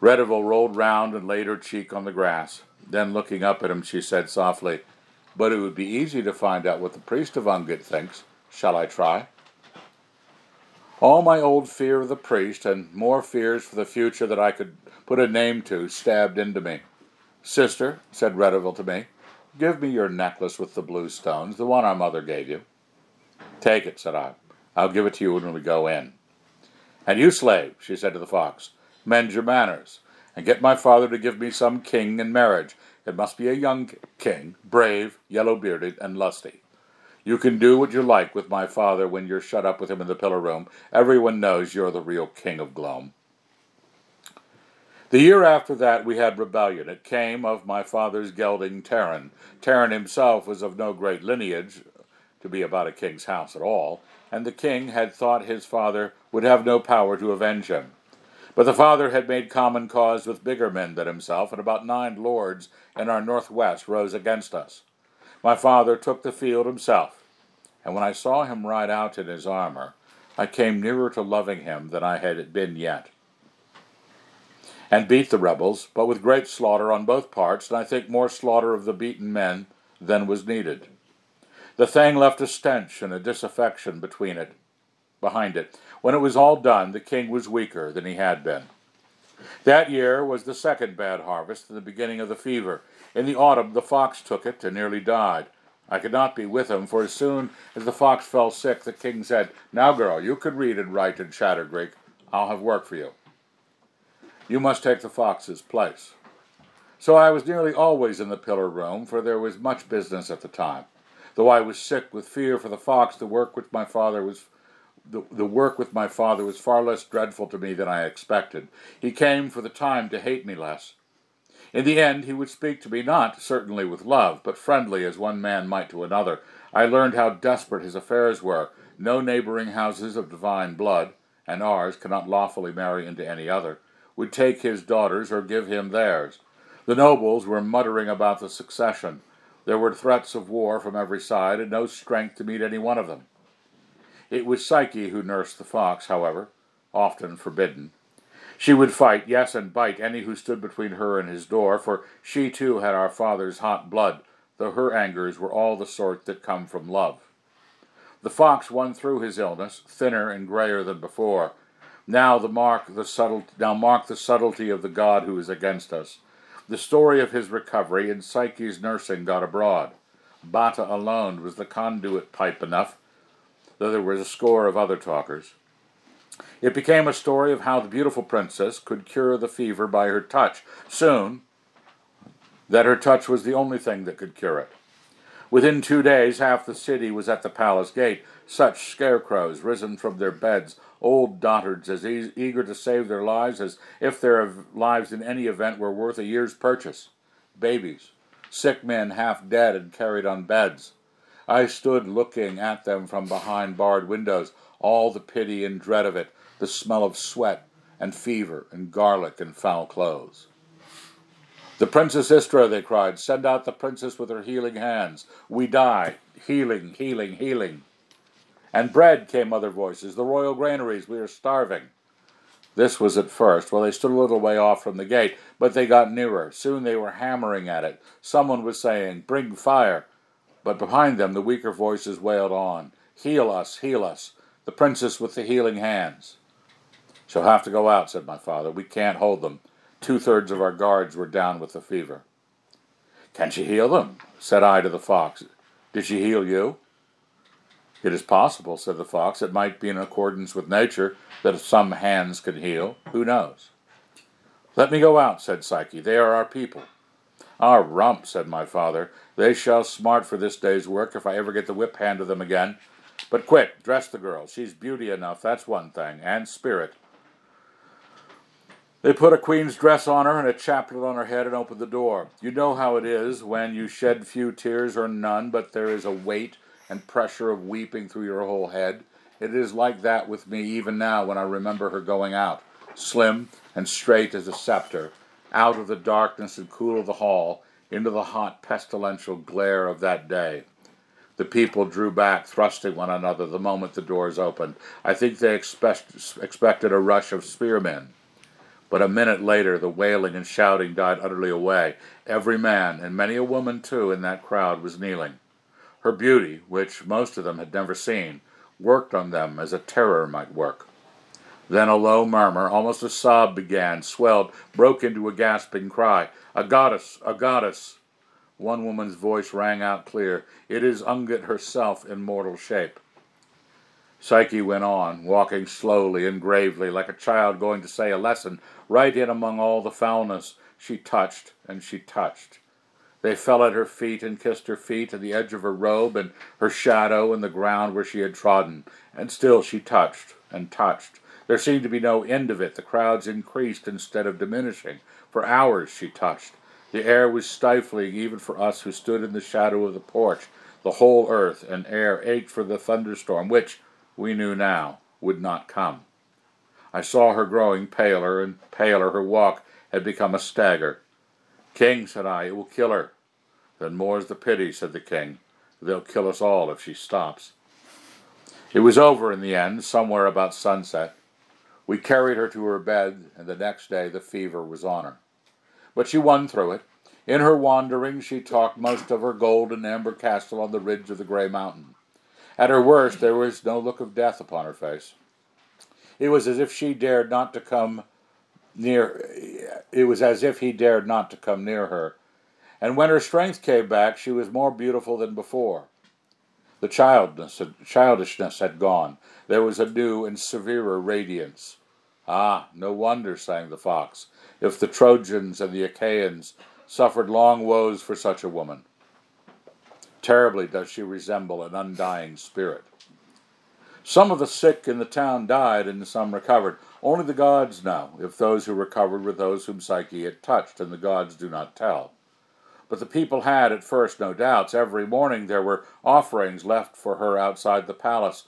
Redival rolled round and laid her cheek on the grass. Then, looking up at him, she said softly, But it would be easy to find out what the priest of Ungit thinks. Shall I try? All my old fear of the priest, and more fears for the future that I could put a name to, stabbed into me. Sister, said Redival to me, give me your necklace with the blue stones, the one our mother gave you. Take it, said I. I'll give it to you when we go in. And you, slave, she said to the fox, mend your manners, and get my father to give me some king in marriage. It must be a young king, brave, yellow bearded, and lusty. You can do what you like with my father when you're shut up with him in the pillar room. Everyone knows you're the real king of Glome. The year after that we had rebellion. It came of my father's gelding Tarin. Tarin himself was of no great lineage, to be about a king's house at all, and the king had thought his father would have no power to avenge him. But the father had made common cause with bigger men than himself, and about nine lords in our northwest rose against us. My father took the field himself, and when I saw him ride out in his armor, I came nearer to loving him than I had been yet. And beat the rebels, but with great slaughter on both parts, and I think more slaughter of the beaten men than was needed. The thing left a stench and a disaffection between it, behind it. When it was all done, the king was weaker than he had been. That year was the second bad harvest and the beginning of the fever. In the autumn, the fox took it and nearly died. I could not be with him, for as soon as the fox fell sick, the king said, Now, girl, you can read and write and chatter Greek. I'll have work for you. You must take the fox's place. So I was nearly always in the pillar room, for there was much business at the time. Though I was sick with fear for the fox, the work which my father was the, the work with my father was far less dreadful to me than I expected. He came for the time to hate me less. In the end, he would speak to me not, certainly, with love, but friendly as one man might to another. I learned how desperate his affairs were. No neighboring houses of divine blood, and ours cannot lawfully marry into any other, would take his daughters or give him theirs. The nobles were muttering about the succession. There were threats of war from every side, and no strength to meet any one of them. It was Psyche who nursed the fox, however, often forbidden. She would fight, yes, and bite any who stood between her and his door, for she too had our father's hot blood, though her angers were all the sort that come from love. The fox won through his illness, thinner and grayer than before. Now the mark the subtle now mark the subtlety of the god who is against us. The story of his recovery and Psyche's nursing got abroad. Batta alone was the conduit pipe enough though there was a score of other talkers. It became a story of how the beautiful princess could cure the fever by her touch. Soon, that her touch was the only thing that could cure it. Within two days, half the city was at the palace gate. such scarecrows risen from their beds, old dotards as e- eager to save their lives as if their lives in any event were worth a year's purchase, babies, sick men half dead and carried on beds. I stood looking at them from behind barred windows, all the pity and dread of it, the smell of sweat and fever and garlic and foul clothes. The Princess Istra, they cried, send out the princess with her healing hands. We die. Healing, healing, healing. And bread, came other voices. The royal granaries, we are starving. This was at first. Well, they stood a little way off from the gate, but they got nearer. Soon they were hammering at it. Someone was saying, Bring fire. But behind them the weaker voices wailed on, Heal us, heal us. The princess with the healing hands. She'll have to go out, said my father. We can't hold them. Two thirds of our guards were down with the fever. Can she heal them? said I to the fox. Did she heal you? It is possible, said the fox. It might be in accordance with nature that some hands can heal. Who knows? Let me go out, said Psyche. They are our people. Our rump, said my father. They shall smart for this day's work if I ever get the whip hand of them again. But quick, dress the girl. She's beauty enough, that's one thing, and spirit. They put a queen's dress on her and a chaplet on her head and opened the door. You know how it is when you shed few tears or none, but there is a weight and pressure of weeping through your whole head. It is like that with me even now when I remember her going out, slim and straight as a scepter, out of the darkness and cool of the hall into the hot pestilential glare of that day. The people drew back, thrusting one another the moment the doors opened. I think they expect, expected a rush of spearmen. But a minute later, the wailing and shouting died utterly away. Every man, and many a woman too, in that crowd was kneeling. Her beauty, which most of them had never seen, worked on them as a terror might work. Then a low murmur, almost a sob, began, swelled, broke into a gasping cry. A goddess! A goddess! One woman's voice rang out clear. It is Ungit herself in mortal shape. Psyche went on, walking slowly and gravely, like a child going to say a lesson, right in among all the foulness. She touched and she touched. They fell at her feet and kissed her feet and the edge of her robe and her shadow and the ground where she had trodden. And still she touched and touched. There seemed to be no end of it. The crowds increased instead of diminishing. For hours she touched. The air was stifling even for us who stood in the shadow of the porch. The whole earth and air ached for the thunderstorm, which, we knew now would not come. I saw her growing paler and paler. Her walk had become a stagger. King, said I, it will kill her. Then more's the pity, said the king. They'll kill us all if she stops. It was over in the end, somewhere about sunset. We carried her to her bed, and the next day the fever was on her. But she won through it. In her wanderings, she talked most of her gold and amber castle on the ridge of the gray mountain. At her worst, there was no look of death upon her face. It was as if she dared not to come near. It was as if he dared not to come near her. And when her strength came back, she was more beautiful than before. The childness, childishness had gone. There was a new and severer radiance. Ah, no wonder, sang the fox, if the Trojans and the Achaeans suffered long woes for such a woman. Terribly does she resemble an undying spirit. Some of the sick in the town died, and some recovered. Only the gods know if those who recovered were those whom Psyche had touched, and the gods do not tell. But the people had at first no doubts. Every morning there were offerings left for her outside the palace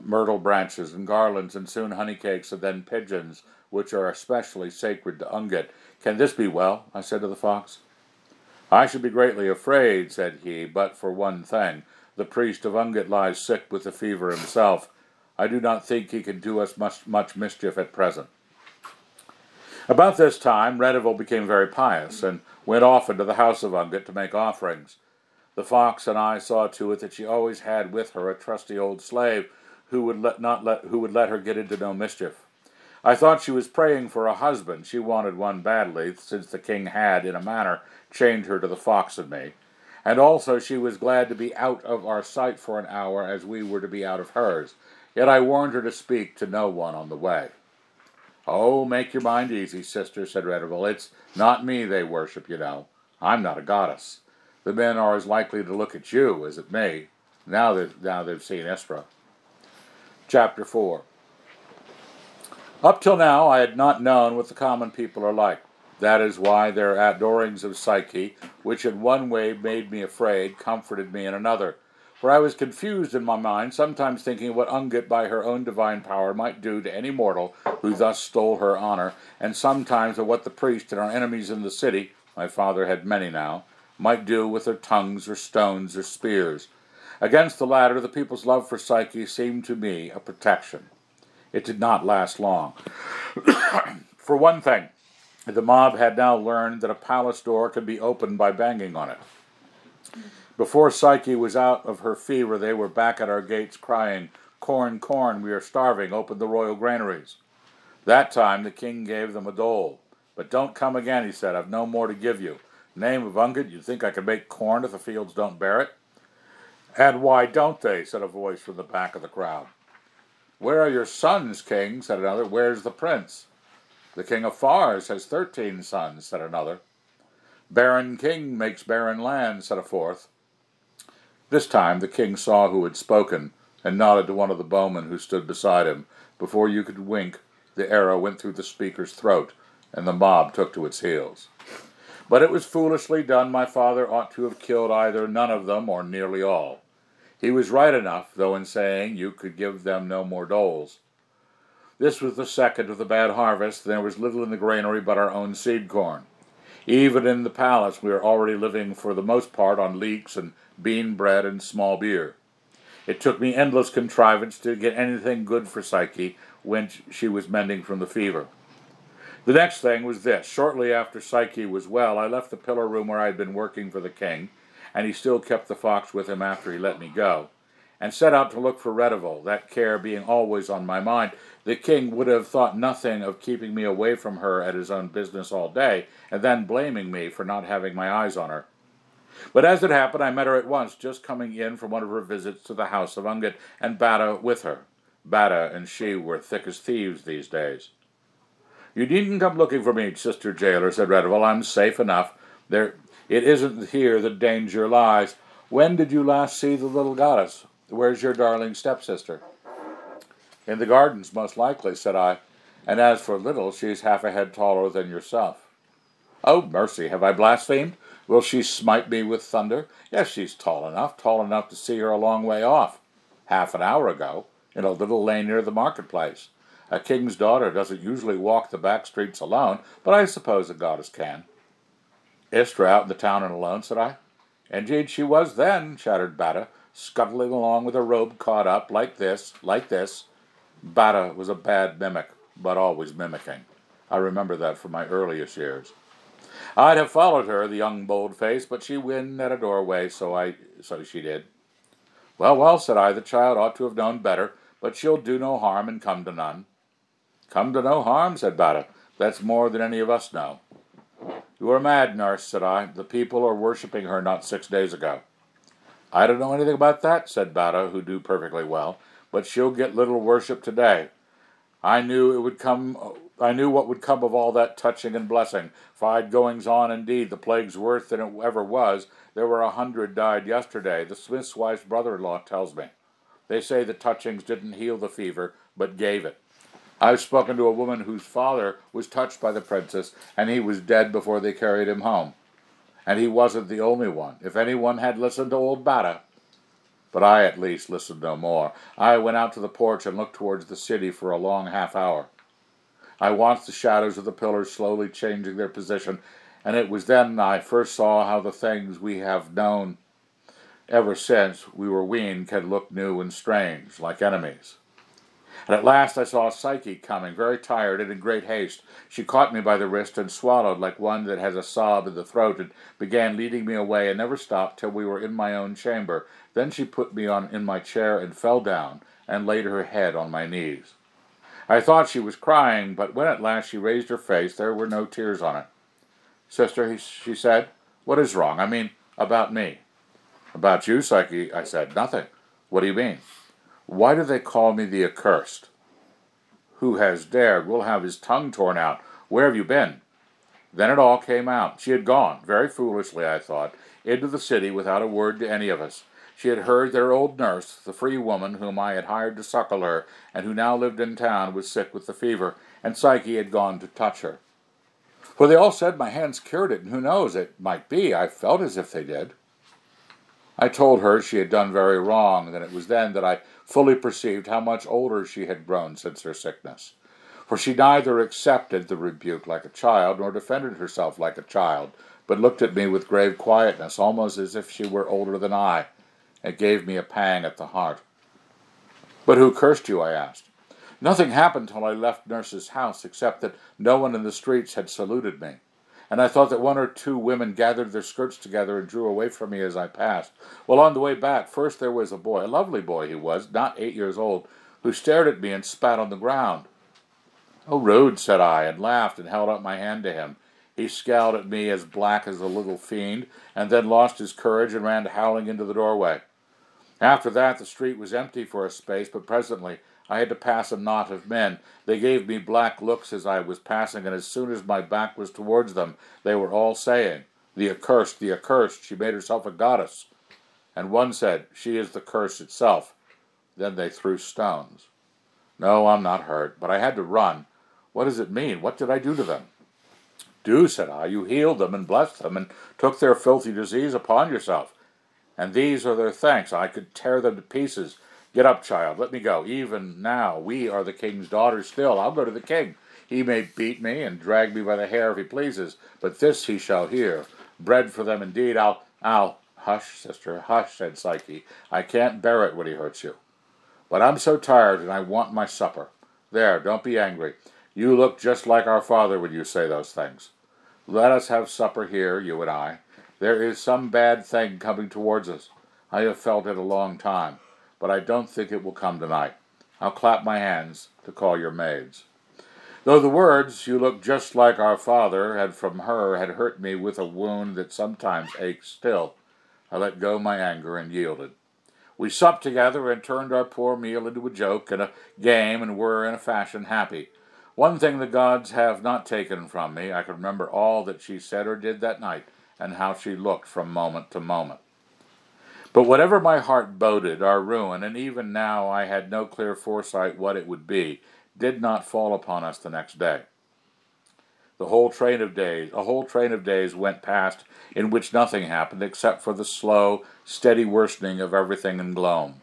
myrtle branches and garlands, and soon honey cakes, and then pigeons, which are especially sacred to Ungit. Can this be well? I said to the fox. I should be greatly afraid, said he, but for one thing. The priest of Ungit lies sick with the fever himself. I do not think he can do us much, much mischief at present. About this time, Redival became very pious, and went often to the house of Ungit to make offerings. The fox and I saw to it that she always had with her a trusty old slave who would let, not let, who would let her get into no mischief. I thought she was praying for a husband. She wanted one badly, since the king had, in a manner, chained her to the fox and me. And also she was glad to be out of our sight for an hour, as we were to be out of hers. Yet I warned her to speak to no one on the way. Oh, make your mind easy, sister, said Redival. It's not me they worship, you know. I'm not a goddess. The men are as likely to look at you as at me, now, they've, now they've seen Istra. Chapter 4 Up till now, I had not known what the common people are like. That is why their adorings of Psyche, which in one way made me afraid, comforted me in another. For I was confused in my mind, sometimes thinking what Ungit by her own divine power might do to any mortal who thus stole her honor, and sometimes of what the priest and our enemies in the city, my father had many now, might do with their tongues or stones or spears. Against the latter, the people's love for Psyche seemed to me a protection. It did not last long. (coughs) for one thing, the mob had now learned that a palace door could be opened by banging on it. Before Psyche was out of her fever, they were back at our gates crying, Corn, corn, we are starving, open the royal granaries. That time the king gave them a dole. But don't come again, he said, I've no more to give you. Name of Ungit, you think I can make corn if the fields don't bear it? And why don't they? said a voice from the back of the crowd. Where are your sons, king? said another. Where's the prince? The king of Phars has thirteen sons, said another. Barren king makes barren land, said a fourth. This time the king saw who had spoken, and nodded to one of the bowmen who stood beside him. Before you could wink, the arrow went through the speaker's throat, and the mob took to its heels. But it was foolishly done. My father ought to have killed either none of them or nearly all. He was right enough, though, in saying you could give them no more doles. This was the second of the bad harvest, and there was little in the granary but our own seed corn. Even in the palace, we were already living for the most part on leeks and bean bread and small beer. It took me endless contrivance to get anything good for Psyche when she was mending from the fever. The next thing was this. Shortly after Psyche was well, I left the pillar room where I had been working for the king, and he still kept the fox with him after he let me go, and set out to look for Redival, that care being always on my mind, the king would have thought nothing of keeping me away from her at his own business all day, and then blaming me for not having my eyes on her. But as it happened, I met her at once, just coming in from one of her visits to the house of Ungit, and Batta with her. Batta and she were thick as thieves these days. You needn't come looking for me, sister jailer, said Redival. I'm safe enough. There, it isn't here that danger lies. When did you last see the little goddess? Where's your darling stepsister? In the gardens, most likely, said I. And as for little, she's half a head taller than yourself. Oh, mercy, have I blasphemed? Will she smite me with thunder? Yes, she's tall enough, tall enough to see her a long way off. Half an hour ago, in a little lane near the marketplace. A king's daughter doesn't usually walk the back streets alone, but I suppose a goddess can. Istra out in the town and alone, said I. Indeed she was then, chattered Batta, scuttling along with her robe caught up, like this, like this, Batta was a bad mimic, but always mimicking. I remember that from my earliest years. I'd have followed her, the young bold face, but she winned at a doorway, so I so she did. Well, well, said I, the child ought to have known better, but she'll do no harm and come to none. Come to no harm, said Batta. That's more than any of us know. You are mad, nurse, said I. The people are worshipping her not six days ago. I don't know anything about that, said Batta, who knew perfectly well but she'll get little worship today. I knew it would come. I knew what would come of all that touching and blessing. Five goings on, indeed, the plague's worse than it ever was. There were a hundred died yesterday. The smith's wife's brother-in-law tells me. They say the touchings didn't heal the fever, but gave it. I've spoken to a woman whose father was touched by the princess, and he was dead before they carried him home. And he wasn't the only one. If anyone had listened to old Batta, but I at least listened no more. I went out to the porch and looked towards the city for a long half hour. I watched the shadows of the pillars slowly changing their position, and it was then I first saw how the things we have known ever since we were weaned can look new and strange, like enemies. And at last I saw Psyche coming, very tired and in great haste. She caught me by the wrist and swallowed like one that has a sob in the throat, and began leading me away, and never stopped till we were in my own chamber. Then she put me on in my chair and fell down, and laid her head on my knees. I thought she was crying, but when at last she raised her face, there were no tears on it. Sister, she said, what is wrong? I mean, about me. About you, Psyche, I said. Nothing. What do you mean? Why do they call me the accursed? Who has dared will have his tongue torn out. Where have you been? Then it all came out. She had gone, very foolishly, I thought, into the city without a word to any of us. She had heard their old nurse, the free woman whom I had hired to suckle her, and who now lived in town, was sick with the fever, and Psyche had gone to touch her. For they all said my hands cured it, and who knows, it might be. I felt as if they did. I told her she had done very wrong, and it was then that I fully perceived how much older she had grown since her sickness. For she neither accepted the rebuke like a child, nor defended herself like a child, but looked at me with grave quietness, almost as if she were older than I. It gave me a pang at the heart. But who cursed you? I asked. Nothing happened till I left nurse's house, except that no one in the streets had saluted me and I thought that one or two women gathered their skirts together and drew away from me as I passed. Well, on the way back, first there was a boy, a lovely boy he was, not eight years old, who stared at me and spat on the ground. Oh, rude, said I, and laughed and held out my hand to him. He scowled at me as black as a little fiend, and then lost his courage and ran howling into the doorway. After that, the street was empty for a space, but presently I had to pass a knot of men. They gave me black looks as I was passing, and as soon as my back was towards them, they were all saying, The accursed, the accursed, she made herself a goddess. And one said, She is the curse itself. Then they threw stones. No, I'm not hurt, but I had to run. What does it mean? What did I do to them? Do, said I. You healed them and blessed them and took their filthy disease upon yourself. And these are their thanks. I could tear them to pieces Get up, child, let me go. Even now, we are the king's daughters still. I'll go to the king. He may beat me and drag me by the hair if he pleases, but this he shall hear. Bread for them indeed. I'll, I'll, hush, sister, hush, said Psyche. I can't bear it when he hurts you. But I'm so tired and I want my supper. There, don't be angry. You look just like our father when you say those things. Let us have supper here, you and I. There is some bad thing coming towards us. I have felt it a long time but I don't think it will come tonight. I'll clap my hands to call your maids. Though the words, you look just like our father, had from her had hurt me with a wound that sometimes aches still, I let go my anger and yielded. We supped together and turned our poor meal into a joke and a game and were in a fashion happy. One thing the gods have not taken from me, I can remember all that she said or did that night, and how she looked from moment to moment. But whatever my heart boded, our ruin, and even now I had no clear foresight what it would be, did not fall upon us the next day. The whole train of days, a whole train of days went past in which nothing happened except for the slow, steady worsening of everything in Glome.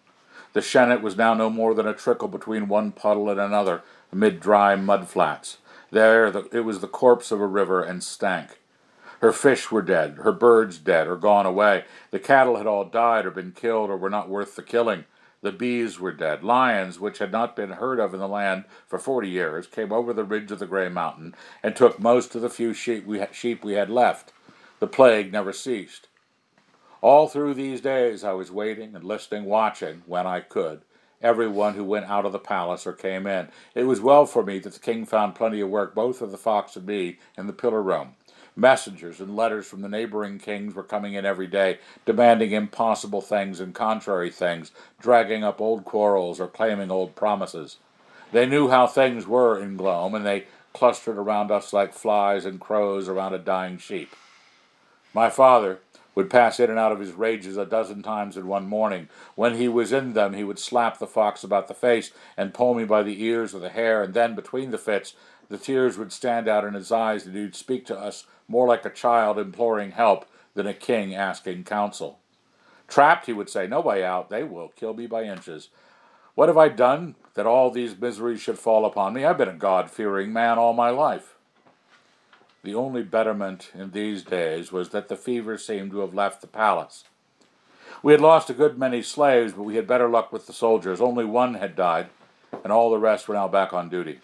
The Shennit was now no more than a trickle between one puddle and another amid dry mud flats. There the, it was the corpse of a river and stank. Her fish were dead, her birds dead or gone away. The cattle had all died or been killed or were not worth the killing. The bees were dead. Lions, which had not been heard of in the land for forty years, came over the ridge of the Grey Mountain and took most of the few sheep we, had, sheep we had left. The plague never ceased. All through these days I was waiting and listening, watching, when I could, every one who went out of the palace or came in. It was well for me that the king found plenty of work, both of the fox and me, in the pillar room. Messengers and letters from the neighboring kings were coming in every day, demanding impossible things and contrary things, dragging up old quarrels or claiming old promises. They knew how things were in Glome, and they clustered around us like flies and crows around a dying sheep. My father would pass in and out of his rages a dozen times in one morning. When he was in them, he would slap the fox about the face and pull me by the ears or the hair, and then, between the fits, the tears would stand out in his eyes, and he would speak to us more like a child imploring help than a king asking counsel. Trapped, he would say, no way out. They will kill me by inches. What have I done that all these miseries should fall upon me? I've been a God fearing man all my life. The only betterment in these days was that the fever seemed to have left the palace. We had lost a good many slaves, but we had better luck with the soldiers. Only one had died, and all the rest were now back on duty.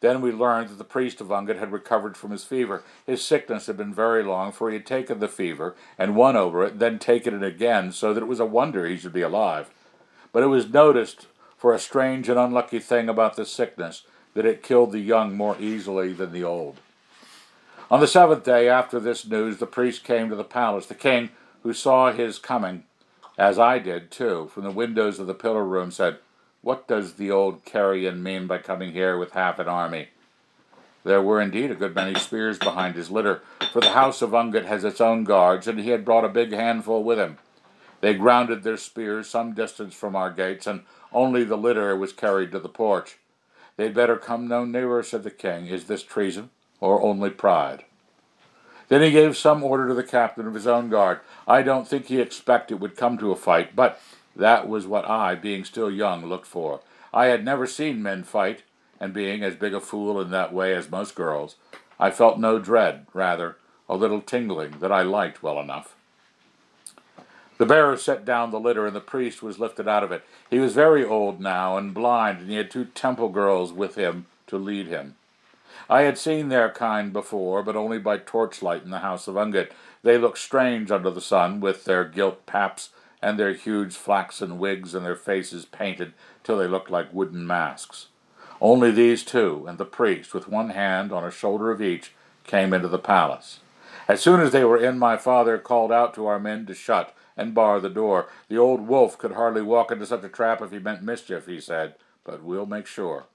Then we learned that the priest of Ungit had recovered from his fever. His sickness had been very long, for he had taken the fever and won over it, then taken it again, so that it was a wonder he should be alive. But it was noticed for a strange and unlucky thing about this sickness that it killed the young more easily than the old. On the seventh day after this news, the priest came to the palace. The king, who saw his coming, as I did too, from the windows of the pillar room, said, what does the old carrion mean by coming here with half an army? There were indeed a good many spears behind his litter, for the house of Ungit has its own guards, and he had brought a big handful with him. They grounded their spears some distance from our gates, and only the litter was carried to the porch. They'd better come no nearer, said the king. Is this treason, or only pride? Then he gave some order to the captain of his own guard. I don't think he expected it would come to a fight, but that was what I, being still young, looked for. I had never seen men fight, and being as big a fool in that way as most girls, I felt no dread, rather, a little tingling that I liked well enough. The bearer set down the litter, and the priest was lifted out of it. He was very old now and blind, and he had two temple girls with him to lead him. I had seen their kind before, but only by torchlight in the house of Ungit. They looked strange under the sun, with their gilt paps and their huge flaxen wigs and their faces painted till they looked like wooden masks. Only these two and the priest, with one hand on a shoulder of each, came into the palace. As soon as they were in, my father called out to our men to shut and bar the door. The old wolf could hardly walk into such a trap if he meant mischief, he said, but we'll make sure.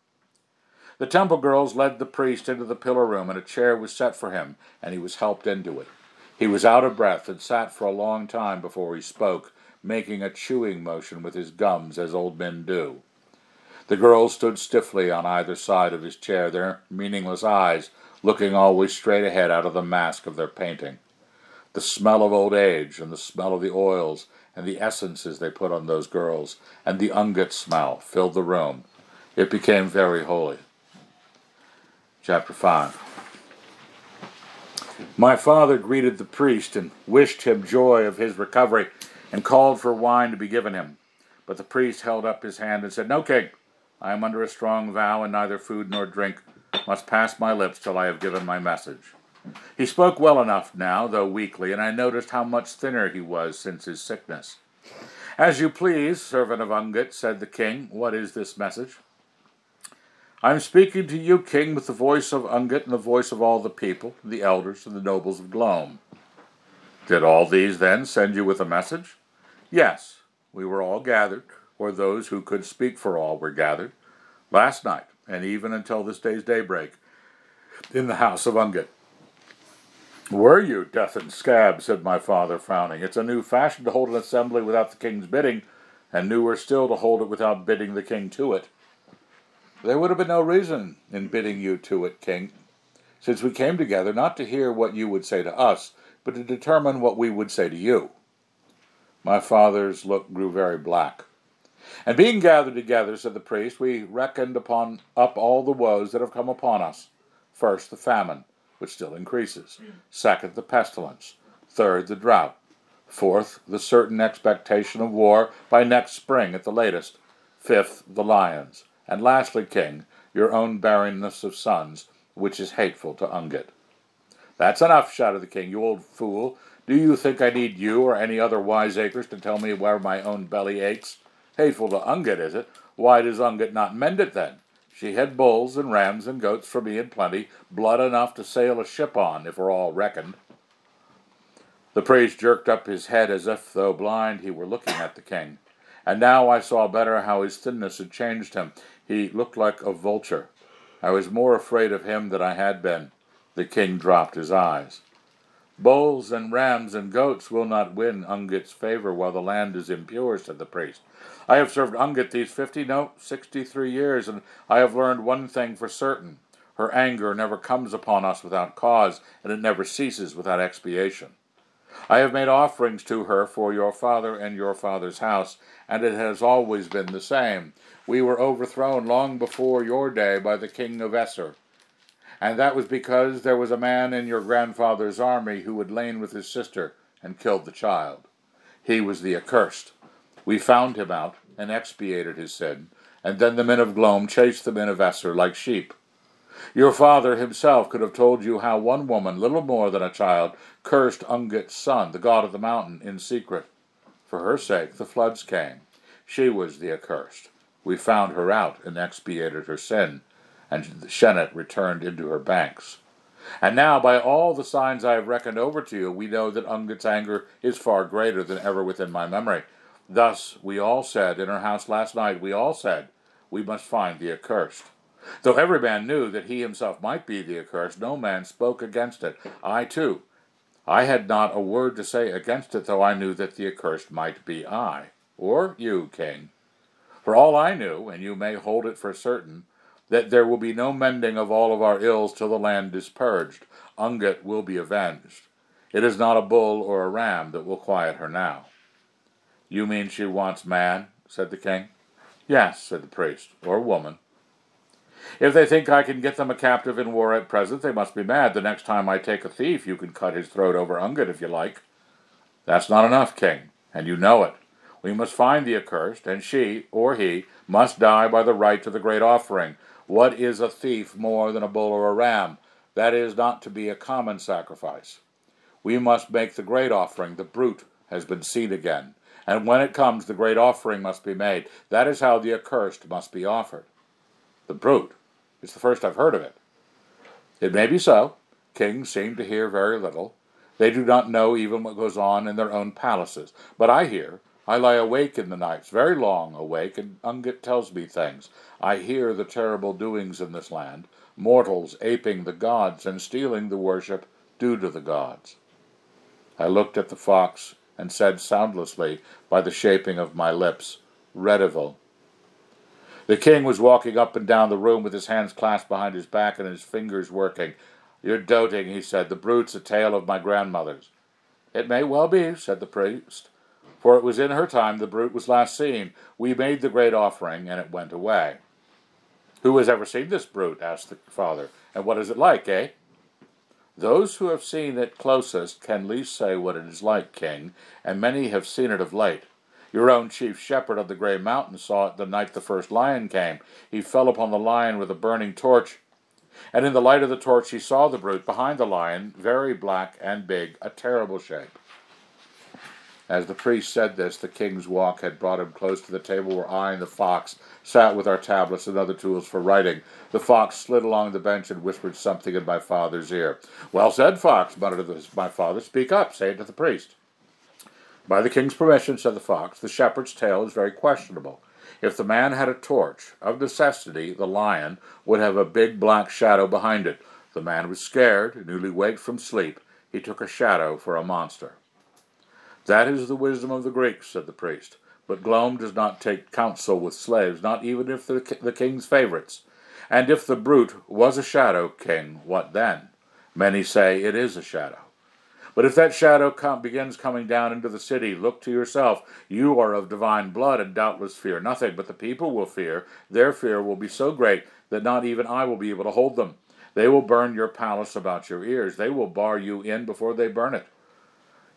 The temple girls led the priest into the pillar room, and a chair was set for him, and he was helped into it. He was out of breath and sat for a long time before he spoke, making a chewing motion with his gums as old men do. The girls stood stiffly on either side of his chair, their meaningless eyes looking always straight ahead out of the mask of their painting. The smell of old age, and the smell of the oils and the essences they put on those girls, and the unguent smell filled the room. It became very holy. Chapter 5 My father greeted the priest and wished him joy of his recovery, and called for wine to be given him. But the priest held up his hand and said, No, king, I am under a strong vow, and neither food nor drink must pass my lips till I have given my message. He spoke well enough now, though weakly, and I noticed how much thinner he was since his sickness. As you please, servant of Ungit, said the king. What is this message? I am speaking to you, king, with the voice of Ungit and the voice of all the people, the elders, and the nobles of Glome. Did all these, then, send you with a message? Yes, we were all gathered, or those who could speak for all were gathered, last night, and even until this day's daybreak, in the house of Ungit. Were you, death and scab, said my father, frowning. It's a new fashion to hold an assembly without the king's bidding, and newer still to hold it without bidding the king to it. There would have been no reason in bidding you to it, king, since we came together not to hear what you would say to us, but to determine what we would say to you. My father's look grew very black. And being gathered together, said the priest, we reckoned upon up all the woes that have come upon us. First, the famine, which still increases. Second, the pestilence. Third, the drought. Fourth, the certain expectation of war by next spring at the latest. Fifth, the lions. And lastly, king, your own barrenness of sons, which is hateful to Ungit. That's enough, shouted the king. You old fool. Do you think I need you or any other wiseacres to tell me where my own belly aches? Hateful to Ungit, is it? Why does Ungit not mend it then? She had bulls and rams and goats for me in plenty, blood enough to sail a ship on, if we're all reckoned. The priest jerked up his head as if, though blind, he were looking at the king. And now I saw better how his thinness had changed him. He looked like a vulture. I was more afraid of him than I had been. The king dropped his eyes. Bulls and rams and goats will not win Ungit's favor while the land is impure, said the priest. I have served Ungit these fifty, no, sixty-three years, and I have learned one thing for certain. Her anger never comes upon us without cause, and it never ceases without expiation. I have made offerings to her for your father and your father's house, and it has always been the same. We were overthrown long before your day by the king of Essur, and that was because there was a man in your grandfather's army who had lain with his sister and killed the child. He was the accursed. We found him out and expiated his sin, and then the men of Glome chased the men of Essur like sheep. Your father himself could have told you how one woman, little more than a child, cursed Ungit's son, the god of the mountain, in secret. For her sake the floods came. She was the accursed. We found her out and expiated her sin, and Shennit returned into her banks. And now, by all the signs I have reckoned over to you, we know that Ungit's anger is far greater than ever within my memory. Thus we all said in her house last night, we all said, we must find the accursed. Though every man knew that he himself might be the accursed, no man spoke against it. I too I had not a word to say against it, though I knew that the accursed might be I, or you, king. For all I knew, and you may hold it for certain, that there will be no mending of all of our ills till the land is purged. Ungit will be avenged. It is not a bull or a ram that will quiet her now. You mean she wants man? said the king. Yes, said the priest, or woman. If they think I can get them a captive in war at present, they must be mad. The next time I take a thief, you can cut his throat over Ungit if you like. That's not enough, king, and you know it. We must find the accursed, and she, or he, must die by the right to the great offering. What is a thief more than a bull or a ram? That is not to be a common sacrifice. We must make the great offering. The brute has been seen again. And when it comes, the great offering must be made. That is how the accursed must be offered. The brute. It's the first I've heard of it. It may be so. Kings seem to hear very little. They do not know even what goes on in their own palaces. But I hear. I lie awake in the nights, very long awake, and Ungit tells me things. I hear the terrible doings in this land, mortals aping the gods and stealing the worship due to the gods. I looked at the fox and said soundlessly, by the shaping of my lips, Redival. The king was walking up and down the room with his hands clasped behind his back and his fingers working. You're doting, he said. The brute's a tale of my grandmother's. It may well be, said the priest, for it was in her time the brute was last seen. We made the great offering, and it went away. Who has ever seen this brute? asked the father. And what is it like, eh? Those who have seen it closest can least say what it is like, king, and many have seen it of late. Your own chief shepherd of the Grey Mountain saw it the night the first lion came. He fell upon the lion with a burning torch, and in the light of the torch he saw the brute behind the lion, very black and big, a terrible shape. As the priest said this, the king's walk had brought him close to the table where I and the fox sat with our tablets and other tools for writing. The fox slid along the bench and whispered something in my father's ear. Well said, fox, muttered my father. Speak up, say it to the priest. By the king's permission, said the fox, the shepherd's tale is very questionable. If the man had a torch, of necessity the lion would have a big black shadow behind it. The man was scared, newly waked from sleep. He took a shadow for a monster. That is the wisdom of the Greeks, said the priest. But Glome does not take counsel with slaves, not even if the, the king's favorites. And if the brute was a shadow king, what then? Many say it is a shadow. But if that shadow com- begins coming down into the city, look to yourself. You are of divine blood, and doubtless fear nothing. But the people will fear. Their fear will be so great that not even I will be able to hold them. They will burn your palace about your ears. They will bar you in before they burn it.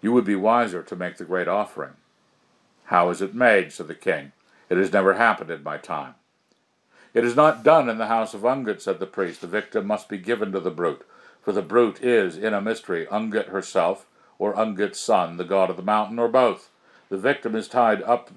You would be wiser to make the great offering. How is it made? said the king. It has never happened in my time. It is not done in the house of Ungit, said the priest. The victim must be given to the brute for the brute is, in a mystery, Ungit herself, or Ungit's son, the god of the mountain, or both. The victim is tied up,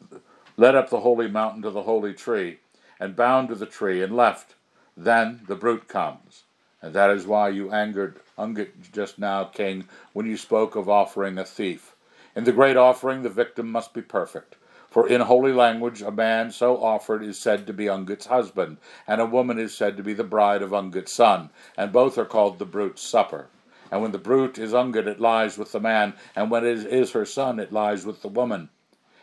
led up the holy mountain to the holy tree, and bound to the tree, and left. Then the brute comes. And that is why you angered Ungit just now, king, when you spoke of offering a thief. In the great offering, the victim must be perfect. For in holy language, a man so offered is said to be Ungit's husband, and a woman is said to be the bride of Ungit's son, and both are called the brute's supper. And when the brute is Ungit, it lies with the man, and when it is her son, it lies with the woman.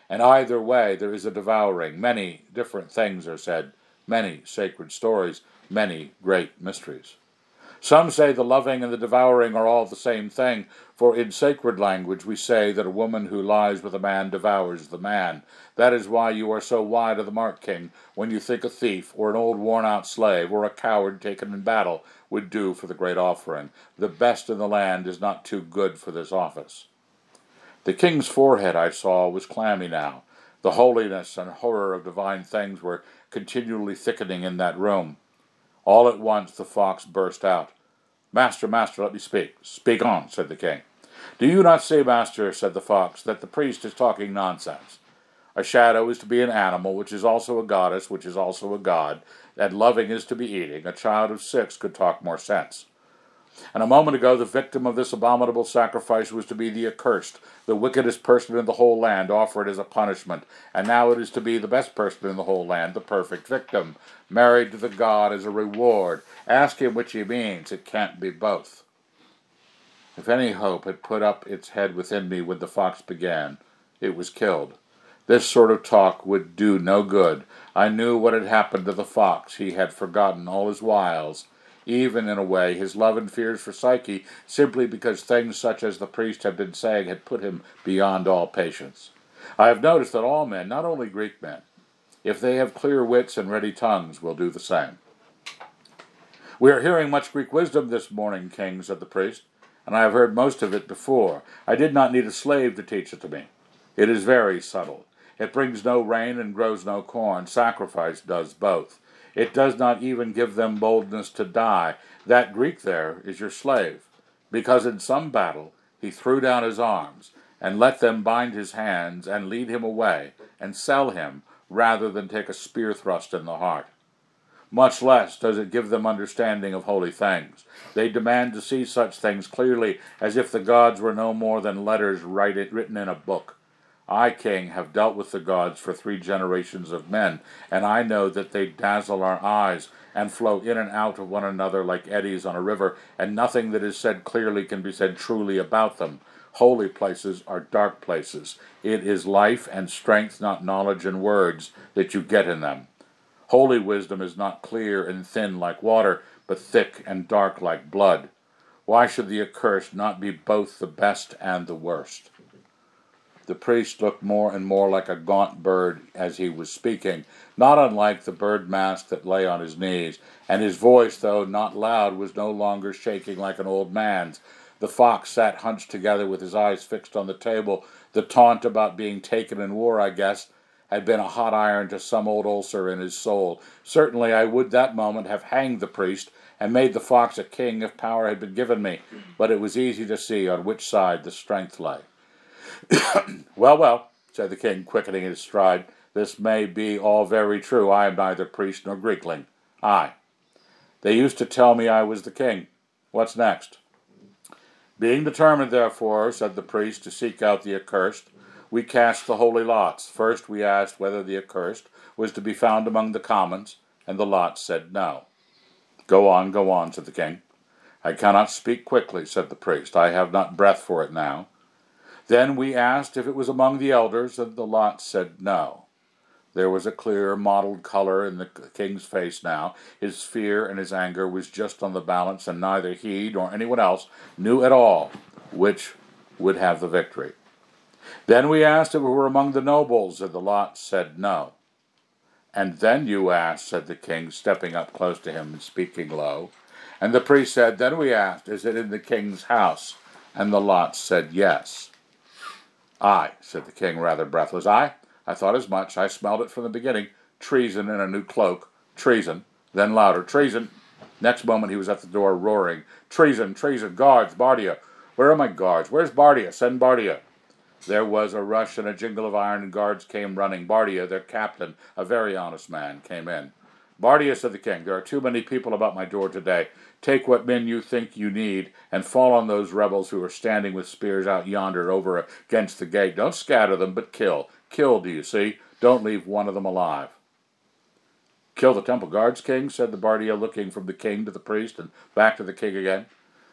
And either way, there is a devouring. Many different things are said, many sacred stories, many great mysteries. Some say the loving and the devouring are all the same thing, for in sacred language we say that a woman who lies with a man devours the man. That is why you are so wide of the mark, king, when you think a thief, or an old worn out slave, or a coward taken in battle would do for the great offering. The best in the land is not too good for this office. The king's forehead, I saw, was clammy now. The holiness and horror of divine things were continually thickening in that room. All at once the fox burst out. Master, master, let me speak. Speak on, said the king. Do you not see, master, said the fox, that the priest is talking nonsense? A shadow is to be an animal, which is also a goddess, which is also a god, and loving is to be eating. A child of six could talk more sense. And a moment ago, the victim of this abominable sacrifice was to be the accursed, the wickedest person in the whole land, offered as a punishment. And now it is to be the best person in the whole land, the perfect victim, married to the god as a reward. Ask him which he means. It can't be both. If any hope had put up its head within me when the fox began, it was killed. This sort of talk would do no good. I knew what had happened to the fox. He had forgotten all his wiles, even in a way his love and fears for Psyche, simply because things such as the priest had been saying had put him beyond all patience. I have noticed that all men, not only Greek men, if they have clear wits and ready tongues, will do the same. We are hearing much Greek wisdom this morning, king, said the priest, and I have heard most of it before. I did not need a slave to teach it to me. It is very subtle. It brings no rain and grows no corn. Sacrifice does both. It does not even give them boldness to die. That Greek there is your slave, because in some battle he threw down his arms and let them bind his hands and lead him away and sell him rather than take a spear thrust in the heart. Much less does it give them understanding of holy things. They demand to see such things clearly as if the gods were no more than letters written in a book. I, king, have dealt with the gods for three generations of men, and I know that they dazzle our eyes and flow in and out of one another like eddies on a river, and nothing that is said clearly can be said truly about them. Holy places are dark places. It is life and strength, not knowledge and words, that you get in them. Holy wisdom is not clear and thin like water, but thick and dark like blood. Why should the accursed not be both the best and the worst? The priest looked more and more like a gaunt bird as he was speaking, not unlike the bird mask that lay on his knees, and his voice, though not loud, was no longer shaking like an old man's, the fox sat hunched together with his eyes fixed on the table. The taunt about being taken in war, I guess, had been a hot iron to some old ulcer in his soul. Certainly I would that moment have hanged the priest and made the fox a king if power had been given me, but it was easy to see on which side the strength lay. (coughs) well, well, said the king, quickening his stride, this may be all very true. I am neither priest nor Greekling. I. They used to tell me I was the king. What's next? Being determined, therefore, said the priest, to seek out the accursed, we cast the holy lots. First we asked whether the accursed was to be found among the commons, and the lots said no. Go on, go on, said the king. I cannot speak quickly, said the priest. I have not breath for it now. Then we asked if it was among the elders, and the lot said no. There was a clear, mottled color in the king's face now. His fear and his anger was just on the balance, and neither he nor anyone else knew at all which would have the victory. Then we asked if we were among the nobles, and the lot said no. And then you asked, said the king, stepping up close to him and speaking low. And the priest said, Then we asked, Is it in the king's house? And the lot said, Yes. Aye, said the king, rather breathless. Aye, I thought as much. I smelled it from the beginning. Treason in a new cloak. Treason. Then louder. Treason. Next moment he was at the door roaring. Treason, treason, guards, Bardia. Where are my guards? Where's Bardia? Send Bardia. There was a rush and a jingle of iron, and guards came running. Bardia, their captain, a very honest man, came in. Bardia, said the king, there are too many people about my door today. Take what men you think you need, and fall on those rebels who are standing with spears out yonder over against the gate. Don't scatter them, but kill. Kill, do you see? Don't leave one of them alive. Kill the temple guards, king, said the Bardia, looking from the king to the priest and back to the king again.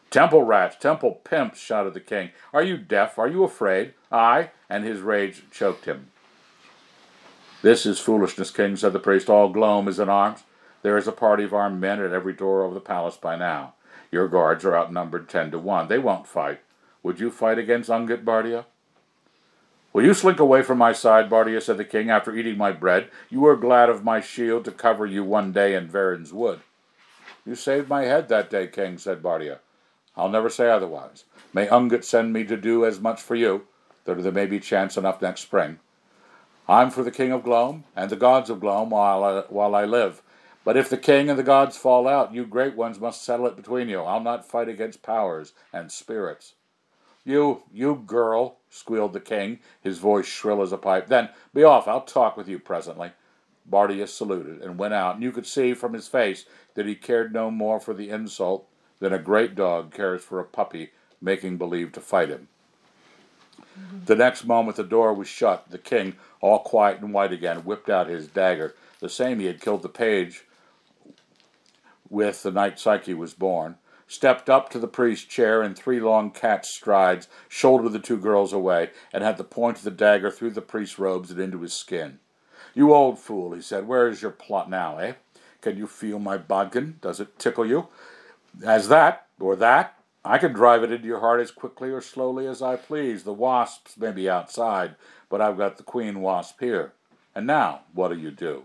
Temple rats, temple pimps, shouted the king. Are you deaf? Are you afraid? Aye, and his rage choked him. This is foolishness, king, said the priest. All Glome is in arms. There is a party of armed men at every door of the palace by now. Your guards are outnumbered ten to one. They won't fight. Would you fight against Ungit, Bardia? Will you slink away from my side, Bardia, said the king, after eating my bread? You were glad of my shield to cover you one day in Varen's wood. You saved my head that day, king, said Bardia. I'll never say otherwise. May Ungit send me to do as much for you, though there may be chance enough next spring. I'm for the king of Glome and the gods of Glome while I, while I live. But if the king and the gods fall out, you great ones must settle it between you. I'll not fight against powers and spirits. You, you girl, squealed the king, his voice shrill as a pipe. Then be off. I'll talk with you presently. Bardia saluted and went out, and you could see from his face that he cared no more for the insult than a great dog cares for a puppy making believe to fight him. The next moment the door was shut. The king, all quiet and white again, whipped out his dagger, the same he had killed the page with the night Psyche was born. stepped up to the priest's chair in three long cat strides, shouldered the two girls away, and had the point of the dagger through the priest's robes and into his skin. You old fool, he said, where is your plot now, eh? Can you feel my bodkin? Does it tickle you? As that, or that, I can drive it into your heart as quickly or slowly as I please. The wasps may be outside, but I've got the queen wasp here. And now, what do you do?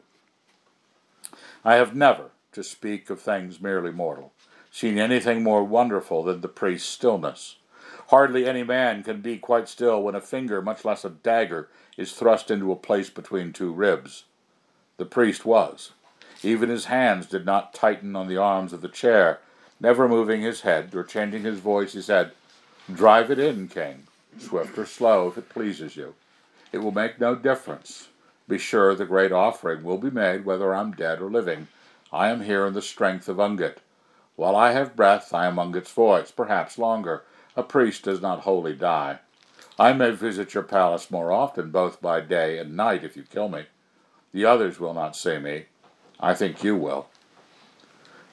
I have never, to speak of things merely mortal, seen anything more wonderful than the priest's stillness. Hardly any man can be quite still when a finger, much less a dagger, is thrust into a place between two ribs. The priest was. Even his hands did not tighten on the arms of the chair. Never moving his head or changing his voice, he said, Drive it in, king, swift or slow, if it pleases you. It will make no difference. Be sure the great offering will be made whether I'm dead or living. I am here in the strength of Ungit. While I have breath, I am Ungit's voice, perhaps longer. A priest does not wholly die. I may visit your palace more often, both by day and night, if you kill me. The others will not see me. I think you will.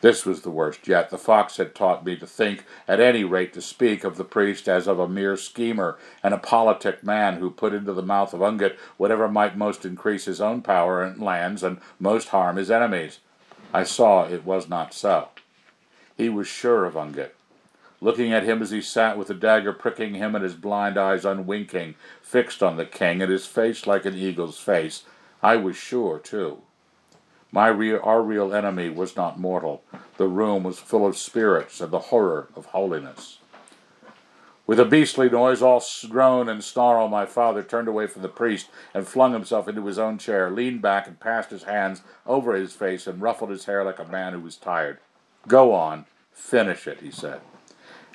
This was the worst yet. The fox had taught me to think, at any rate to speak, of the priest as of a mere schemer and a politic man who put into the mouth of Ungit whatever might most increase his own power and lands and most harm his enemies. I saw it was not so. He was sure of Ungit. Looking at him as he sat with the dagger pricking him and his blind eyes unwinking, fixed on the king, and his face like an eagle's face, I was sure, too. My real, our real enemy was not mortal. The room was full of spirits and the horror of holiness. With a beastly noise, all groan and snarl, my father turned away from the priest and flung himself into his own chair, leaned back and passed his hands over his face and ruffled his hair like a man who was tired. Go on, finish it, he said.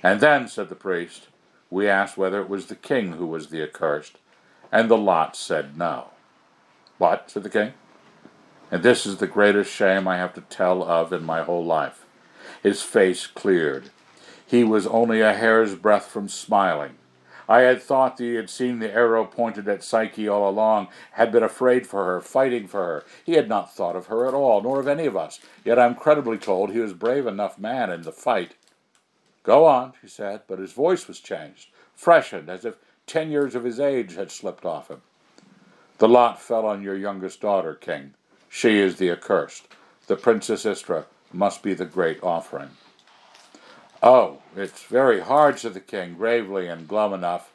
And then, said the priest, we asked whether it was the king who was the accursed, and the lot said no. What? said the king. And this is the greatest shame I have to tell of in my whole life. His face cleared. He was only a hair's breadth from smiling. I had thought that he had seen the arrow pointed at Psyche all along, had been afraid for her, fighting for her. He had not thought of her at all, nor of any of us. Yet I'm credibly told he was brave enough man in the fight. Go on, she said, but his voice was changed, freshened, as if ten years of his age had slipped off him. The lot fell on your youngest daughter, king. She is the accursed. The Princess Istra must be the great offering. Oh, it's very hard, said the king, gravely and glum enough,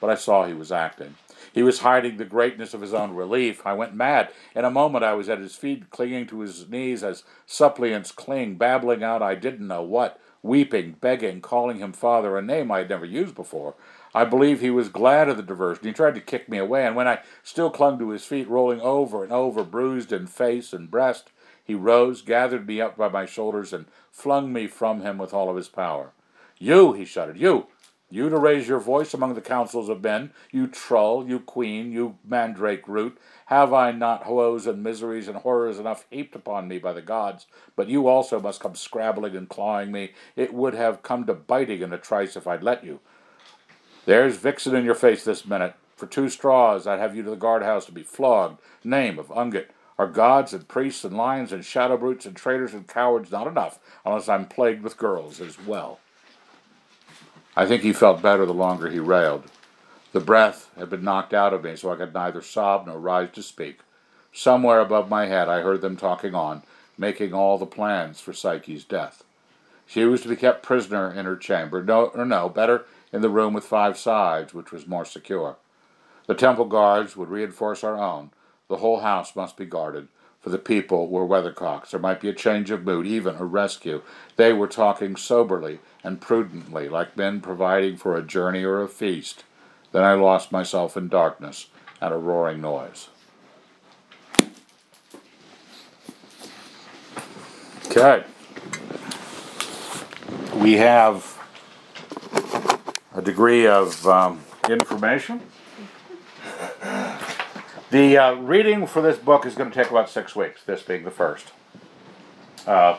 but I saw he was acting. He was hiding the greatness of his own relief. I went mad. In a moment I was at his feet, clinging to his knees as suppliants cling, babbling out I didn't know what, weeping, begging, calling him father, a name I had never used before. I believe he was glad of the diversion. He tried to kick me away, and when I still clung to his feet, rolling over and over, bruised in face and breast, he rose, gathered me up by my shoulders, and flung me from him with all of his power. You, he shouted, you, you to raise your voice among the councils of men, you trull, you queen, you mandrake root, have I not woes and miseries and horrors enough heaped upon me by the gods? But you also must come scrabbling and clawing me. It would have come to biting in a trice if I'd let you. There's Vixen in your face this minute. For two straws, I'd have you to the guardhouse to be flogged. Name of Ungit. Are gods and priests and lions and shadow brutes and traitors and cowards not enough unless I'm plagued with girls as well? I think he felt better the longer he railed. The breath had been knocked out of me, so I could neither sob nor rise to speak. Somewhere above my head I heard them talking on, making all the plans for Psyche's death. She was to be kept prisoner in her chamber. No, or no, better, in the room with five sides, which was more secure. The temple guards would reinforce our own. The whole house must be guarded, for the people were weathercocks. There might be a change of mood, even a rescue. They were talking soberly and prudently, like men providing for a journey or a feast. Then I lost myself in darkness and a roaring noise. Okay. We have a degree of um, information. The uh, reading for this book is going to take about six weeks, this being the first. Uh,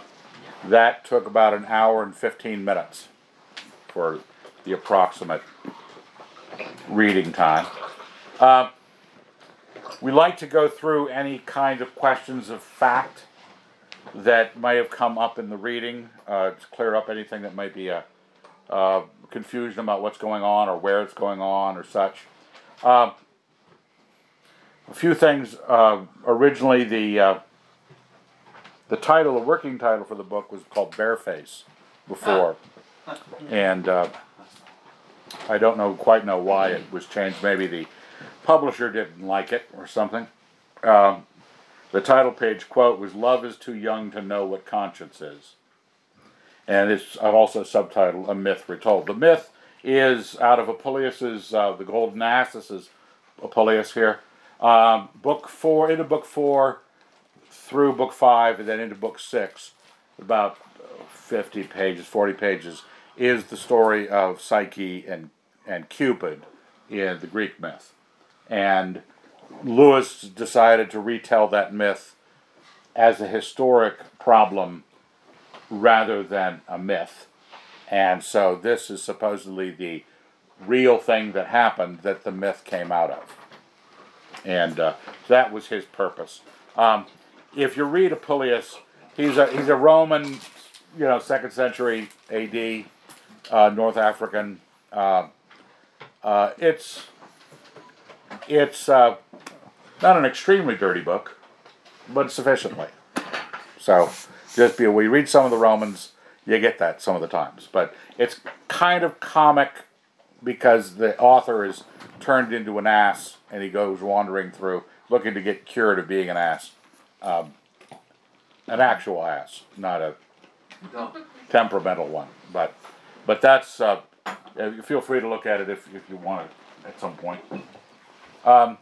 that took about an hour and 15 minutes for the approximate reading time. Uh, we like to go through any kind of questions of fact that may have come up in the reading uh, to clear up anything that might be a uh, confusion about what's going on or where it's going on or such. Uh, a few things. Uh, originally, the uh, the title, the working title for the book, was called Bareface before, and uh, I don't know quite know why it was changed. Maybe the publisher didn't like it or something. Um, the title page quote was "Love is too young to know what conscience is," and it's I've also subtitled "A Myth Retold." The myth is out of Apuleius's uh, "The Golden Ass." This is Apuleius here. Um, book four into book four through book five and then into book six, about 50 pages, 40 pages, is the story of Psyche and, and Cupid in the Greek myth. And Lewis decided to retell that myth as a historic problem rather than a myth. And so this is supposedly the real thing that happened that the myth came out of. And uh, that was his purpose. Um, if you read Apuleius, he's a he's a Roman, you know, second century A.D. Uh, North African. Uh, uh, it's it's uh, not an extremely dirty book, but sufficiently. So just be we read some of the Romans, you get that some of the times, but it's kind of comic because the author is turned into an ass and he goes wandering through looking to get cured of being an ass um, an actual ass, not a temperamental one. But but that's uh, feel free to look at it if, if you want it at some point. Um,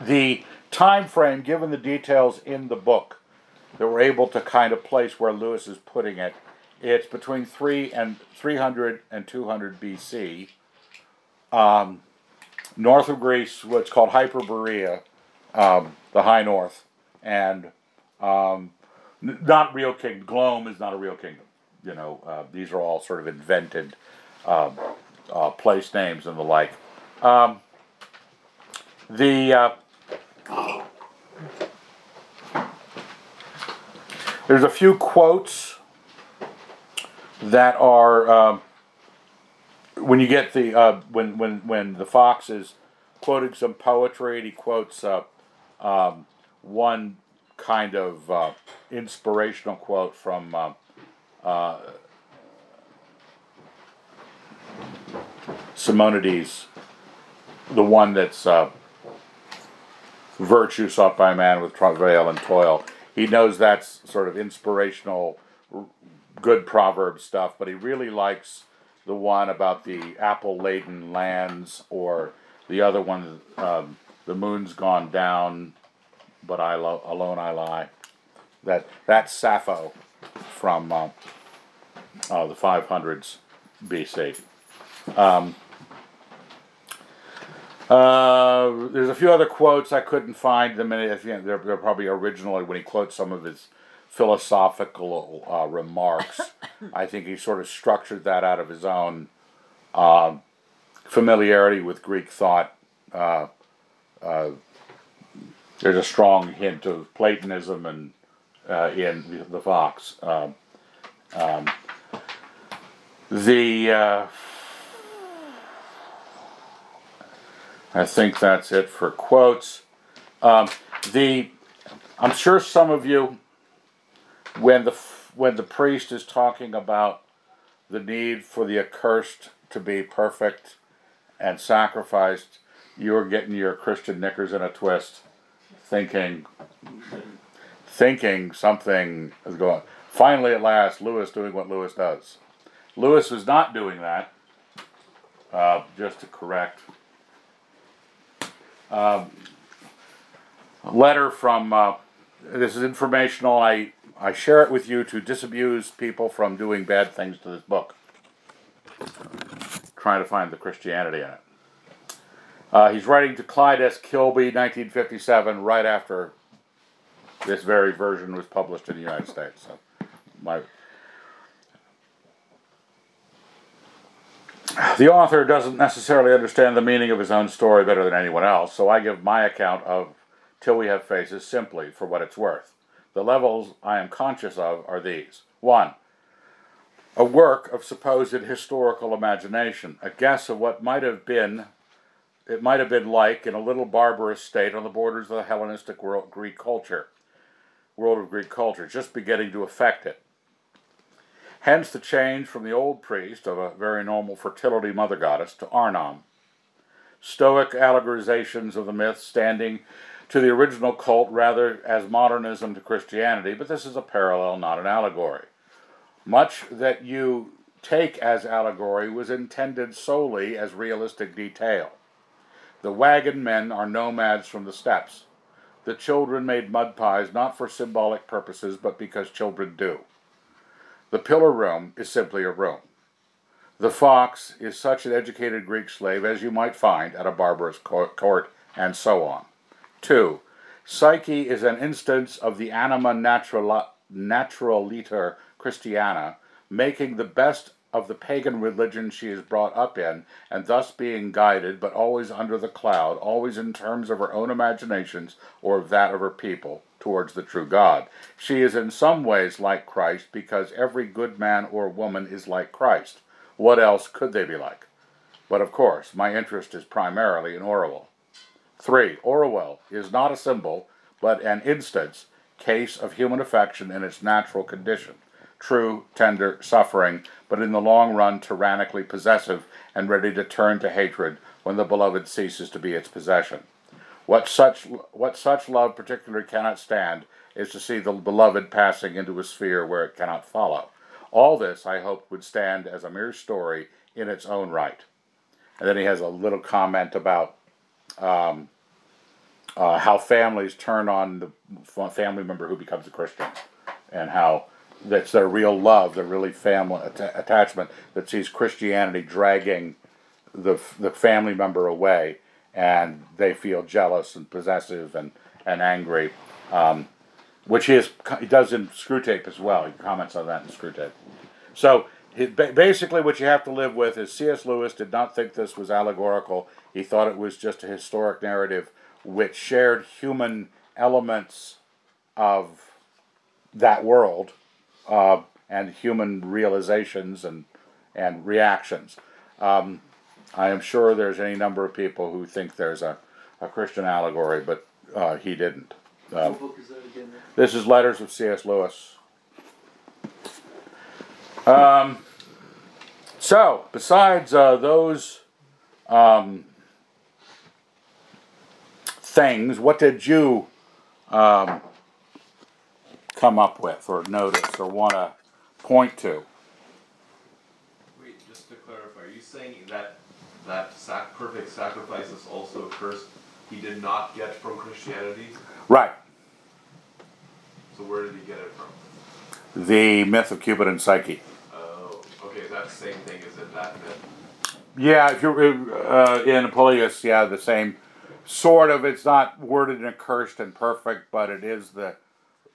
the time frame, given the details in the book, that we're able to kind of place where Lewis is putting it, it's between three and 300 and 200 BC. Um, north of Greece, what's called Hyperborea, um, the high north, and um, not real kingdom. Glome is not a real kingdom. You know, uh, these are all sort of invented um, uh, place names and the like. Um, the there's a few quotes that are um, when you get the uh, when when when the fox is quoting some poetry and he quotes uh, um, one kind of uh, inspirational quote from uh, uh, Simonides, the one that's uh, virtue sought by man with travail and toil. He knows that's sort of inspirational, good proverb stuff, but he really likes the one about the apple laden lands or the other one, um, the moon's gone down, but I lo- alone I lie. That that's Sappho from uh, uh, the 500s BC. Um, uh, there's a few other quotes I couldn't find them. In, they're, they're probably originally when he quotes some of his philosophical uh, remarks. (laughs) I think he sort of structured that out of his own uh, familiarity with Greek thought. Uh, uh, there's a strong hint of Platonism and uh, in the, the Fox. Um, um, the uh, I think that's it for quotes. Um, the I'm sure some of you, when the when the priest is talking about the need for the accursed to be perfect and sacrificed, you're getting your Christian knickers in a twist thinking, thinking something is going. Finally, at last, Lewis doing what Lewis does. Lewis was not doing that. Uh, just to correct. Um, letter from uh, this is informational. I I share it with you to disabuse people from doing bad things to this book. Trying to find the Christianity in it. Uh, he's writing to Clyde S. Kilby, 1957, right after this very version was published in the United States. So, my the author doesn't necessarily understand the meaning of his own story better than anyone else, so I give my account of Till We Have Faces simply for what it's worth. The levels I am conscious of are these 1. A work of supposed historical imagination, a guess of what might have been it might have been like in a little barbarous state on the borders of the Hellenistic world, Greek culture, world of Greek culture, just beginning to affect it. Hence the change from the old priest of a very normal fertility mother goddess to Arnom. Stoic allegorizations of the myth standing to the original cult rather as modernism to Christianity, but this is a parallel, not an allegory. Much that you take as allegory was intended solely as realistic detail. The wagon men are nomads from the steppes. The children made mud pies not for symbolic purposes, but because children do. The pillar room is simply a room. The fox is such an educated Greek slave as you might find at a barbarous court, and so on. 2. Psyche is an instance of the anima naturaliter Christiana, making the best of the pagan religion she is brought up in, and thus being guided, but always under the cloud, always in terms of her own imaginations or of that of her people, towards the true God. She is in some ways like Christ because every good man or woman is like Christ. What else could they be like? But of course, my interest is primarily in Orual. 3. Orual is not a symbol, but an instance, case of human affection in its natural condition true, tender, suffering, but in the long run tyrannically possessive and ready to turn to hatred when the beloved ceases to be its possession. What such, what such love particularly cannot stand is to see the beloved passing into a sphere where it cannot follow. All this, I hope, would stand as a mere story in its own right. And then he has a little comment about um, uh, how families turn on the family member who becomes a Christian, and how that's their real love, their really family att- attachment that sees Christianity dragging the the family member away, and they feel jealous and possessive and and angry, um, which is, he does in Screwtape as well. He comments on that in Screwtape. So basically, what you have to live with is C.S. Lewis did not think this was allegorical. He thought it was just a historic narrative which shared human elements of that world uh, and human realizations and and reactions. Um, I am sure there's any number of people who think there's a, a Christian allegory, but uh, he didn't. Uh, is again? this is Letters of C.S. Lewis. Um, so, besides uh, those um, things, what did you um, come up with, or notice, or want to point to? Wait, just to clarify, are you saying that that sac- perfect sacrifice is also a curse he did not get from Christianity? Right. So where did he get it from? The myth of Cupid and Psyche. Oh, okay, that's the same thing as in that myth. Yeah, if you're uh, in Apuleius, yeah, the same sort of. It's not worded and accursed and perfect, but it is the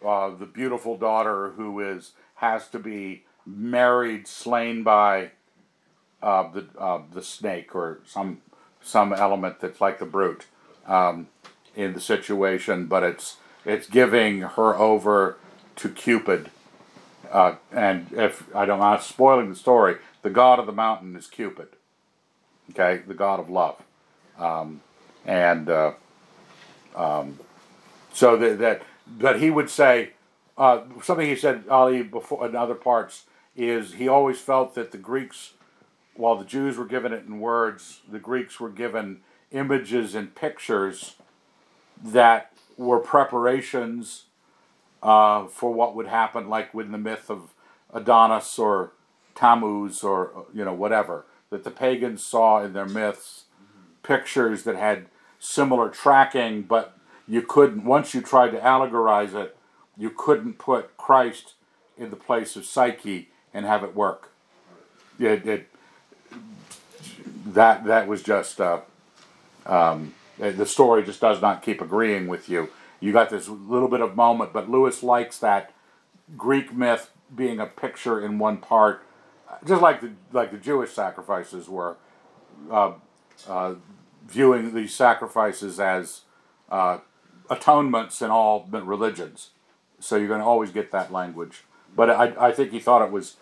uh, the beautiful daughter who is has to be married, slain by uh, the uh, the snake or some some element that's like the brute um, in the situation, but it's it's giving her over to Cupid. Uh, and if I don't, I'm spoiling the story, the god of the mountain is Cupid. Okay, the god of love, um, and uh, um, so that, that but he would say uh, something he said Ali before in other parts is he always felt that the Greeks, while the Jews were given it in words, the Greeks were given images and pictures that were preparations uh, for what would happen, like with the myth of Adonis or Tammuz or you know whatever that the pagans saw in their myths, pictures that had similar tracking, but you couldn't once you tried to allegorize it, you couldn't put Christ in the place of Psyche and have it work. It, it that that was just uh, um, the story just does not keep agreeing with you. You got this little bit of moment, but Lewis likes that Greek myth being a picture in one part, just like the like the Jewish sacrifices were, uh, uh, viewing these sacrifices as uh, atonements in all religions. So you're going to always get that language. But I, I think he thought it was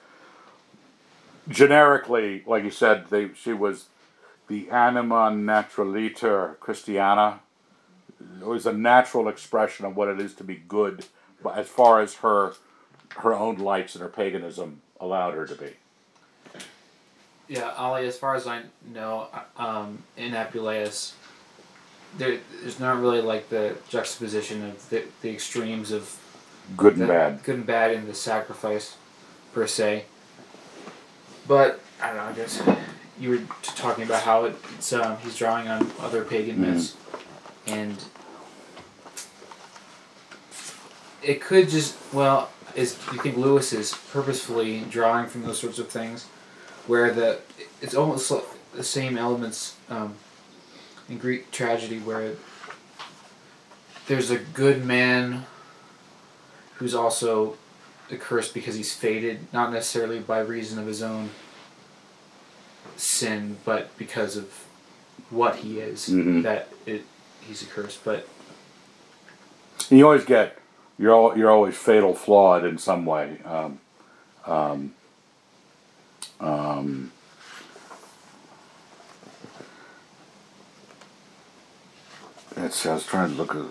generically, like you said, they, she was the anima naturaliter Christiana. It was a natural expression of what it is to be good, but as far as her her own lights and her paganism allowed her to be. Yeah, Ali. As far as I know, um, in Apuleius, there, there's not really like the juxtaposition of the, the extremes of Good and the, bad. good and bad in the sacrifice, per se. But I don't know. I guess you were talking about how it's um, he's drawing on other pagan Mhm. myths, and it could just well is you think Lewis is purposefully drawing from those sorts of things, where the it's almost the same elements um, in Greek tragedy where there's a good man who's also accursed because he's fated, not necessarily by reason of his own sin, but because of what he is Mhm. that it he's accursed. But You always get you're all, you're always fatal flawed in some way. Um, um, um, it's, I was trying to look at.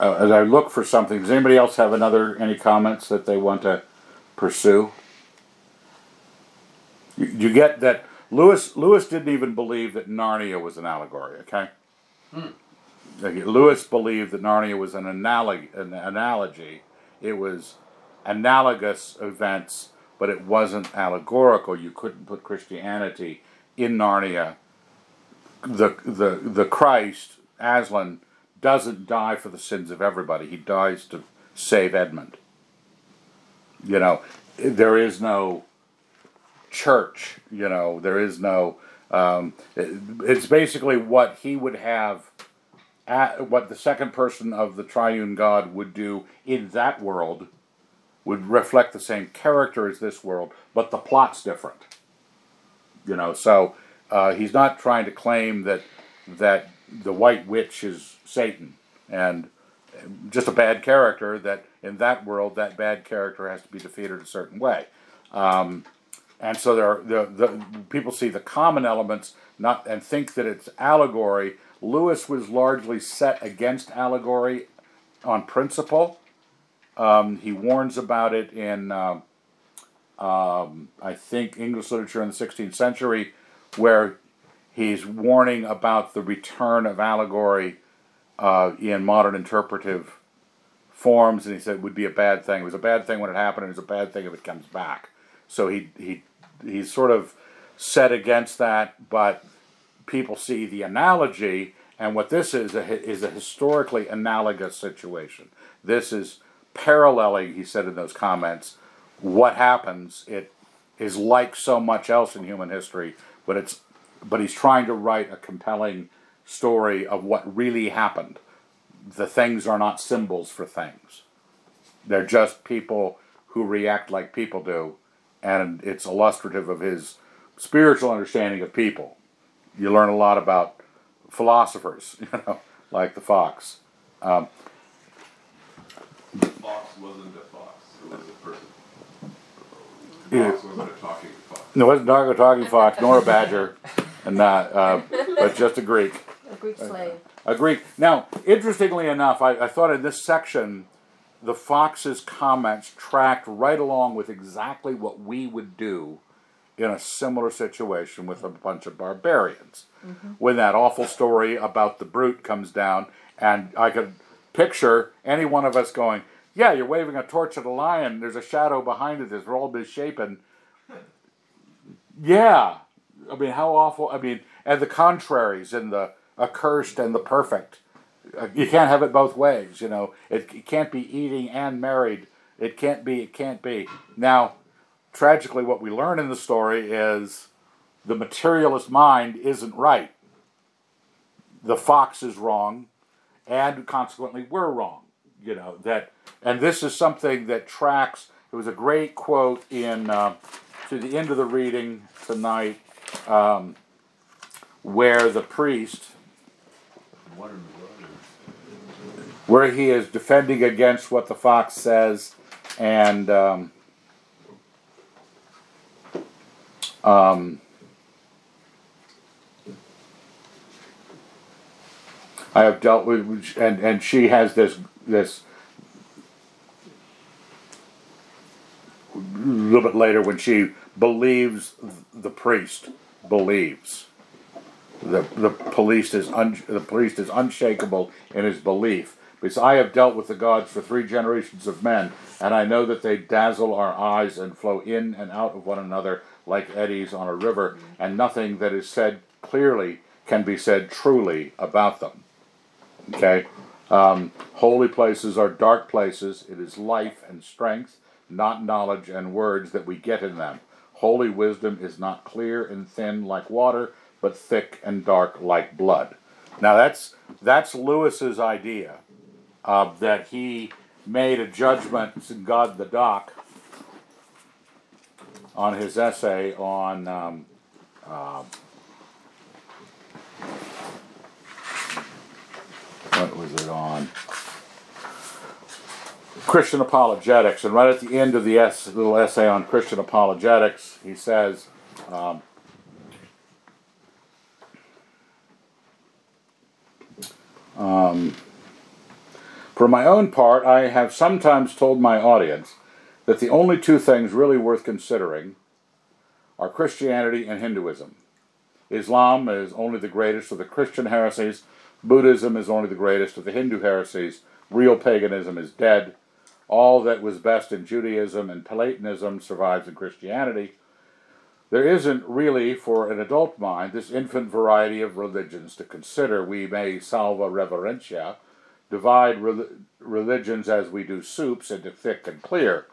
Uh, as I look for something, does anybody else have another any comments that they want to pursue? You, you get that Lewis Lewis didn't even believe that Narnia was an allegory. Okay. Okay, Lewis believed that Narnia was an, analog- an analogy. It was analogous events, but it wasn't allegorical. You couldn't put Christianity in Narnia. The the the Christ Aslan doesn't die for the sins of everybody. He dies to save Edmund. You know, there is no church. You know, there is no. Um, it- it's basically what he would have at what the second person of the triune God would do in that world would reflect the same character as this world, but the plot's different. You know, so uh, he's not trying to claim that that the white witch is Satan and just a bad character. That in that world, that bad character has to be defeated a certain way. Um, and so there are the, the people see the common elements not and think that it's allegory. Lewis was largely set against allegory on principle. Um, he warns about it in, um, um, I think, English literature in the 16th century, where he's warning about the return of allegory uh, in modern interpretive forms, and he said it would be a bad thing. It was a bad thing when it happened, and it's a bad thing if it comes back. So he he he's sort of set against that, but people see the analogy, and what this is a, is a historically analogous situation. This is paralleling, he said in those comments, what happens. It is like so much else in human history, but it's but he's trying to write a compelling story of what really happened. The things are not symbols for things. They're just people who react like people do, and it's illustrative of his spiritual understanding of people. You learn a lot about philosophers, (laughs) you know, like the fox. Um, The fox wasn't a fox, it was a person. The Yeah. fox wasn't a talking fox. no, it wasn't Dargo talking fox nor a badger, and not, uh, but just a Greek. A Greek slave. A Greek. Now, interestingly enough, I, I thought in this section, the fox's comments tracked right along with exactly what we would do in a similar situation with a bunch of barbarians. When that awful story about the brute comes down, and I could picture any one of us going, Yeah, you're waving a torch at a lion, there's a shadow behind it that's all misshapen. Yeah. I mean, how awful. I mean, and the contraries in the accursed and the perfect. Uh, You can't have it both ways, you know. It, it can't be eating and married. It can't be, it can't be. Now, tragically, what we learn in the story is the materialist mind isn't right. The fox is wrong, and consequently, we're wrong. You know, that, and this is something that tracks. It was a great quote in, uh, to the end of the reading tonight, um, where the priest, where he is defending against what the fox says and um, um, I have dealt with and and she has this this a little bit later when she believes the priest believes. The the police is un, the priest is unshakable in his belief. Because I have dealt with the gods for three generations of men and I know that they dazzle our eyes and flow in and out of one another like eddies on a river and nothing that is said clearly can be said truly about them. Okay um, holy places are dark places it is life and strength not knowledge and words that we get in them holy wisdom is not clear and thin like water but thick and dark like blood. Now that's that's Lewis's idea of that he made a judgment in God the Dock on his essay on um, uh, what was it on Christian apologetics, and right at the end of the es- little essay on Christian apologetics, he says. Um, Um, for my own part, I have sometimes told my audience that the only two things really worth considering are Christianity and Hinduism. Islam is only the greatest of the Christian heresies, Buddhism is only the greatest of the Hindu heresies, real paganism is dead, all that was best in Judaism and Platonism survives in Christianity. There isn't really, for an adult mind, this infant variety of religions to consider. We may salva reverentia, divide re- religions as we do soups into thick and clear.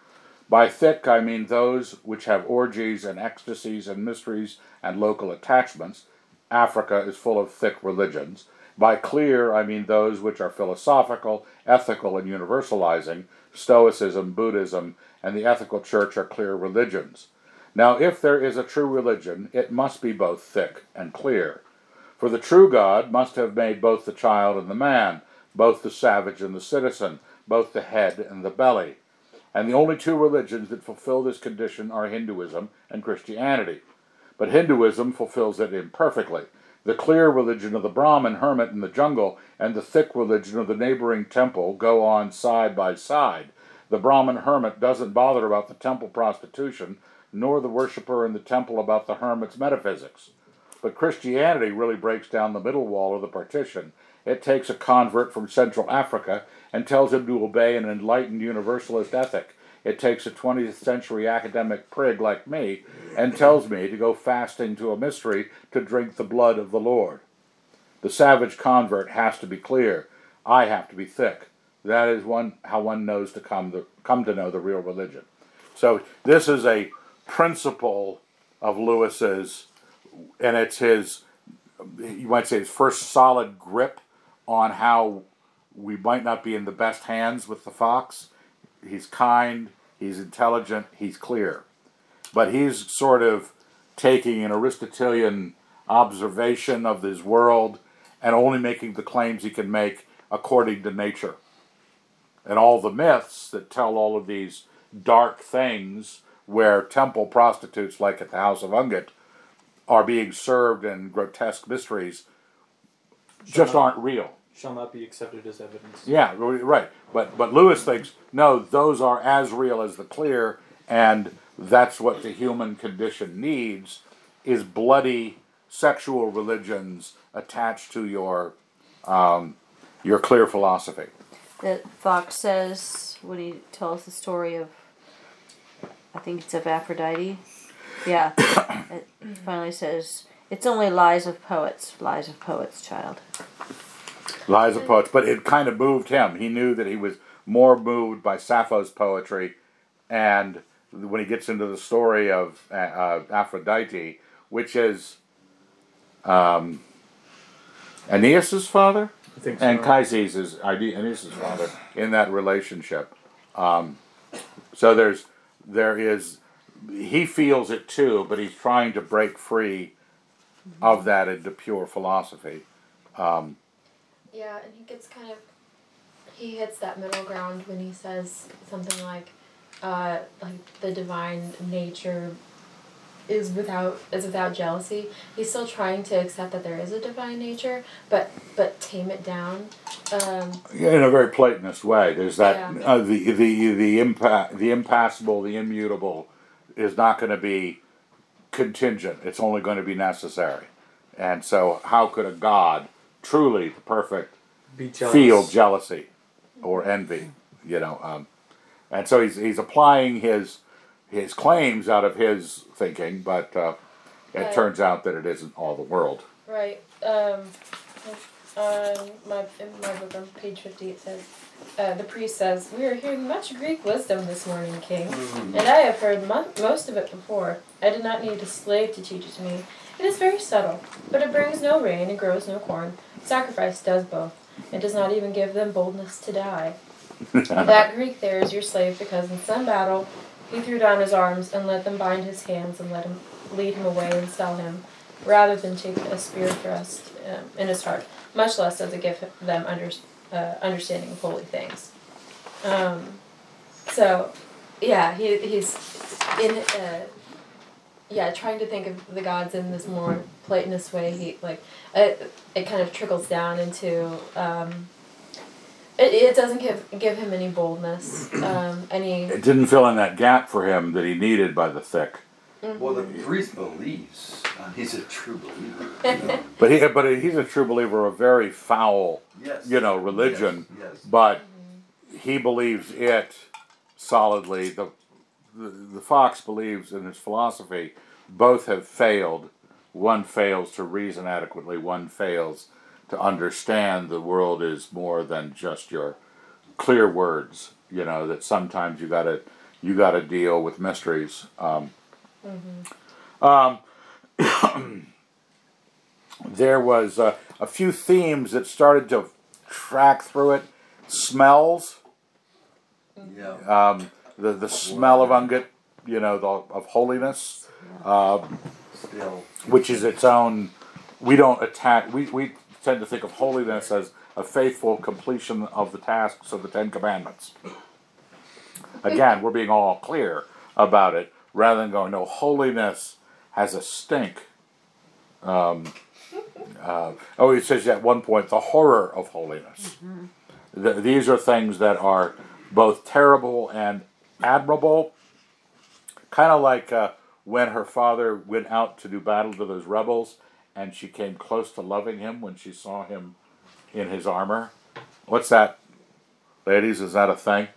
By thick, I mean those which have orgies and ecstasies and mysteries and local attachments. Africa is full of thick religions. By clear, I mean those which are philosophical, ethical, and universalizing. Stoicism, Buddhism, and the ethical church are clear religions. Now, if there is a true religion, it must be both thick and clear. For the true God must have made both the child and the man, both the savage and the citizen, both the head and the belly. And the only two religions that fulfill this condition are Hinduism and Christianity. But Hinduism fulfills it imperfectly. The clear religion of the Brahmin hermit in the jungle and the thick religion of the neighboring temple go on side by side. The Brahmin hermit doesn't bother about the temple prostitution, nor the worshiper in the temple about the hermit's metaphysics. But Christianity really breaks down the middle wall of the partition. It takes a convert from Central Africa and tells him to obey an enlightened universalist ethic. It takes a 20th century academic prig like me and tells me to go fasting to a mystery to drink the blood of the Lord. The savage convert has to be clear. I have to be thick. That is one how one knows to come to, come to know the real religion. So this is a principle of Lewis's, and it's his, you might say, his first solid grip on how we might not be in the best hands with the fox. He's kind, he's intelligent, he's clear. But he's sort of taking an Aristotelian observation of his world and only making the claims he can make according to nature. And all the myths that tell all of these dark things where temple prostitutes, like at the House of Ungit, are being served in grotesque mysteries, just aren't real. Shall not be accepted as evidence. Yeah, right. But but Lewis thinks no, those are as real as the clear, and that's what the human condition needs is bloody sexual religions attached to your um, your clear philosophy. That Fox says when he tells the story of I think it's of Aphrodite. Yeah. it finally says, it's only lies of poets, lies of poets, child. Lies of poets, but it kind of moved him. He knew that he was more moved by Sappho's poetry, and when he gets into the story of uh, Aphrodite, which is um, Aeneas's father, I think so. Anchises is Aeneas's father in that relationship. Um, so there's there is he feels it too, but he's trying to break free of that into pure philosophy. Um, Yeah, and he gets kind of he hits that middle ground when he says something like, uh, like the divine nature is without is without jealousy. He's still trying to accept that there is a divine nature, but but tame it down. Um, in a very Platonist way. There's that Yeah. uh, the the the impa- the impassable, the immutable, is not going to be contingent. It's only going to be necessary. And so, how could a God, truly the perfect, Be jealous. feel jealousy or envy? You know, um, and so he's he's applying his his claims out of his thinking, but uh, it Right. turns out that it isn't all the world. Right. Um, on my in my book on page fifty, it says, uh, the priest says, "We are hearing much Greek wisdom this morning, King, and I have heard mo- most of it before. I did not need a slave to teach it to me. It is very subtle, but it brings no rain and grows no corn. Sacrifice does both. It does not even give them boldness to die. (laughs) that Greek there is your slave because in some battle he threw down his arms and let them bind his hands and let him lead him away and sell him, rather than take a spear thrust um, in his heart. Much less does it give them under, uh, understanding of holy things. Um, so, yeah, he, he's in uh, yeah trying to think of the gods in this more Platonist way. He like it, it kind of trickles down into. Um, it, it doesn't give give him any boldness, um, any It didn't fill in that gap for him that he needed by the thick. Well, the priest believes. Uh, he's a true believer. (laughs) But he, but he's a true believer of very foul, Yes. you know, religion. Yes. yes. But he believes it solidly. The, the the fox believes in his philosophy. Both have failed. One fails to reason adequately. One fails to understand the world is more than just your clear words. You know that sometimes you gotta you gotta deal with mysteries. Um, um, (coughs) there was uh, a few themes that started to track through it. Smells, Yeah. um, the the smell of Ungit, you know, the, of holiness, um, Still. which is its own. We don't attack. We we tend to think of holiness as a faithful completion of the tasks of the Ten Commandments. Again, we're being all clear about it, rather than going, no, holiness has a stink. Um, uh, oh, it says at one point the horror of holiness. Th- these are things that are both terrible and admirable. Kind of like uh, when her father went out to do battle to those rebels, and she came close to loving him when she saw him in his armor. What's that, ladies? Is that a thing?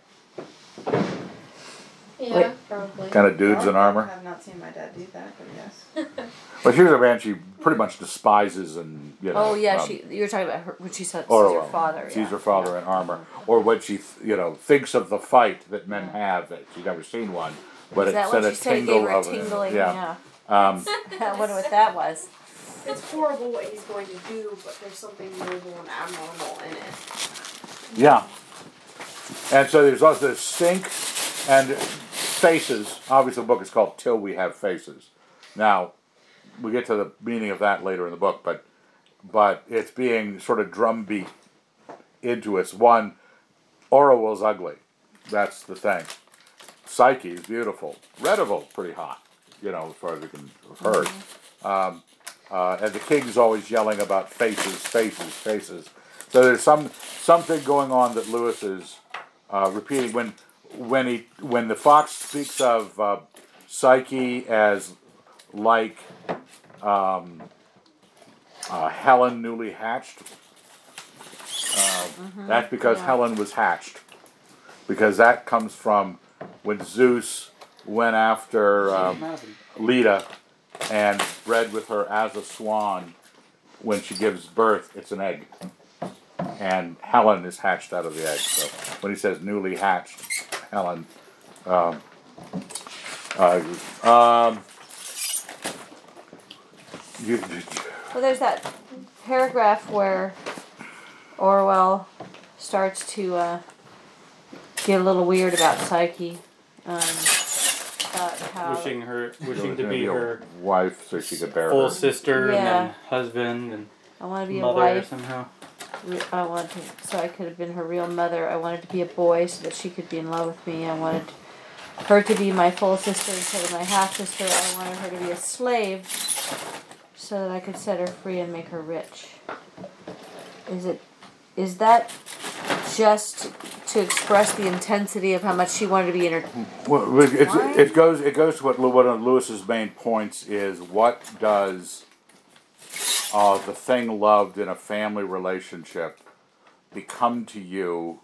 Yeah probably. Kind of dudes in armor. I've not seen my dad do that, but yes. (laughs) But here's a man she pretty much despises, and you know. Oh yeah, um, she. You were talking about her when she said or sees her father. sees yeah. her father in armor, or when she you know thinks of the fight that men have that she's never seen one, but Is it that sent a she said? Gave tingle her a of tingling. yeah. Yeah. Um, (laughs) I wonder what that was. It's horrible what he's going to do, but there's something noble and admirable in it. Yeah. And so there's also this sink, and faces. Obviously, the book is called Till We Have Faces. Now, we get to the meaning of that later in the book, but but it's being sort of drumbeat into us. One, Orual's ugly. That's the thing. Psyche is beautiful. Redival's pretty hot, you know, as far as we can have heard. Um, uh, and the king's always yelling about faces, faces, faces. So there's some something going on that Lewis is uh, repeating when when he when the fox speaks of uh, Psyche as like um, uh, Helen newly hatched. Uh, That's because yeah. Helen was hatched, because that comes from when Zeus went after um, Leda and bred with her as a swan. When she gives birth, it's an egg and Helen is hatched out of the egg. So when he says newly hatched Helen, um, uh, um, you, Well, there's that paragraph where Orual starts to uh, get a little weird about Psyche. Um, about how wishing her, wishing to gonna be her wife so she could bear full her. sister and Yeah. then husband and I want to be a mother wife. somehow. I wanted to, so I could have been her real mother. I wanted to be a boy so that she could be in love with me. I wanted her to be my full sister instead of my half sister. I wanted her to be a slave so that I could set her free and make her rich. Is it is that just to express the intensity of how much she wanted to be in her Well, it, it goes it goes to what one of Lewis's main points is. What does uh, the thing loved in a family relationship become to you?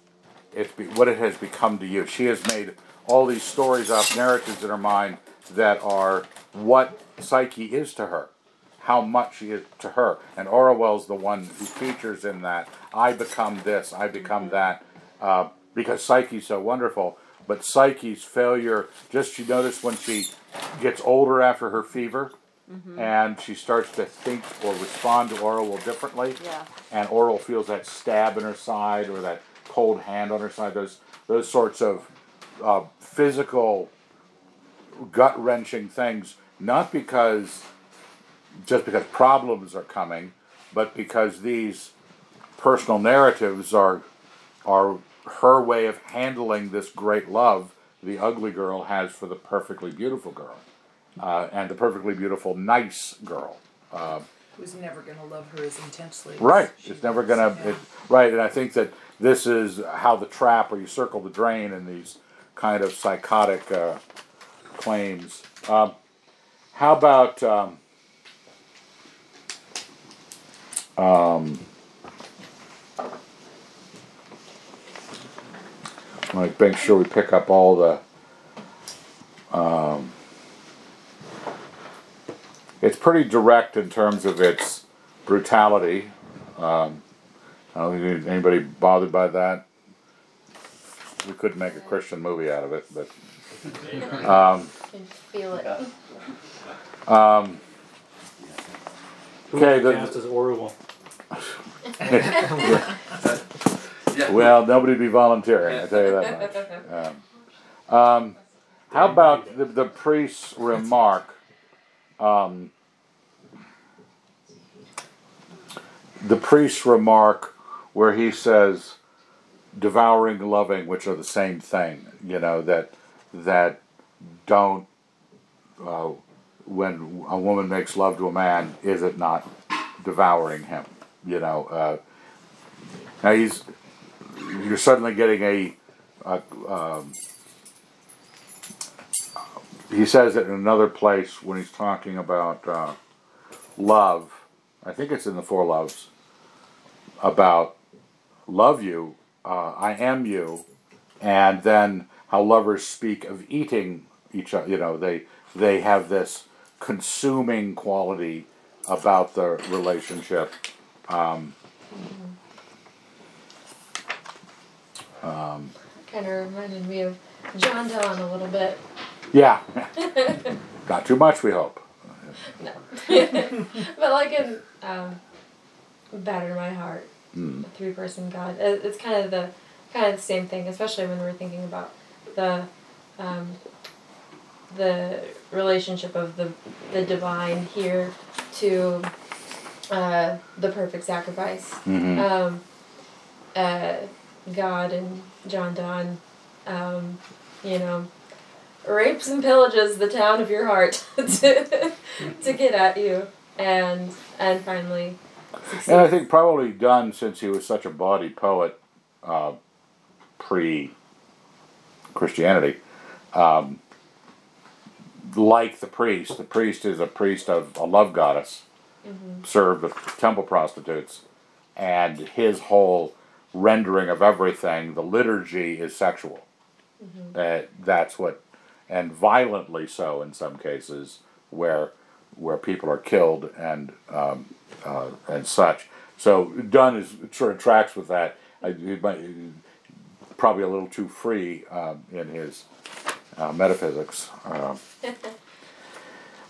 It's be, what it has become to you. She has made all these stories up, narratives in her mind that are what Psyche is to her, how much she is to her. And Orual's the one who features in that. I become this, I become that, uh, because Psyche's so wonderful. But Psyche's failure, just you notice when she gets older after her fever, and she starts to think or respond to Orual differently Yeah. and Orual feels that stab in her side or that cold hand on her side. Those those sorts of uh, physical, gut wrenching things. Not because just because problems are coming, but because these personal narratives are are her way of handling this great love the ugly girl has for the perfectly beautiful girl, uh, and the perfectly beautiful nice girl. Uh, Who's never going to love her as intensely. Right. she It's never. Yeah. It, right, and I think that this is how the trap, or you circle the drain, in these kind of psychotic uh, claims. Um, how about um, um, like make sure we pick up all the. Um, it's pretty direct in terms of its brutality. Um, I don't think anybody bothered by that. We couldn't make a Christian movie out of it, but um, Can feel it. um, Okay, would the- cast as Orual? Well, nobody'd be volunteering. I tell you that much. Um, um, how about the, the priest's remark? Um, the priest's remark where he says, devouring, loving, which are the same thing. You know that that don't. Uh, when a woman makes love to a man, is it not devouring him? You know. Uh, now he's you're suddenly getting a, a um, he says it in another place when he's talking about uh, love. I think it's in the Four Loves about love you, uh, I am you, and then how lovers speak of eating each other. You know, they they have this consuming quality about the relationship. Um, um, Kind of reminded me of John Donne a little bit. yeah, (laughs) not too much, we hope. No. (laughs) but like in um, Batter My Heart, Mm. three person God, it's kind of the kind of the same thing, especially when we're thinking about the um, the relationship of the the divine here to uh, the perfect sacrifice. Mhm. Um, uh, God and John Donne, um, you know, rapes and pillages the town of your heart (laughs) to, to get at you and and finally succeed. And I think probably Donne since he was such a bawdy poet uh, pre Christianity. Um, like the priest, the priest is a priest of a love goddess, served the temple prostitutes, and his whole rendering of everything, the liturgy is sexual. Uh, that's what, and violently so in some cases, where where people are killed and um, uh, and such. So Donne is sort of tracks with that. I, he might, probably a little too free um, in his uh, metaphysics. (laughs)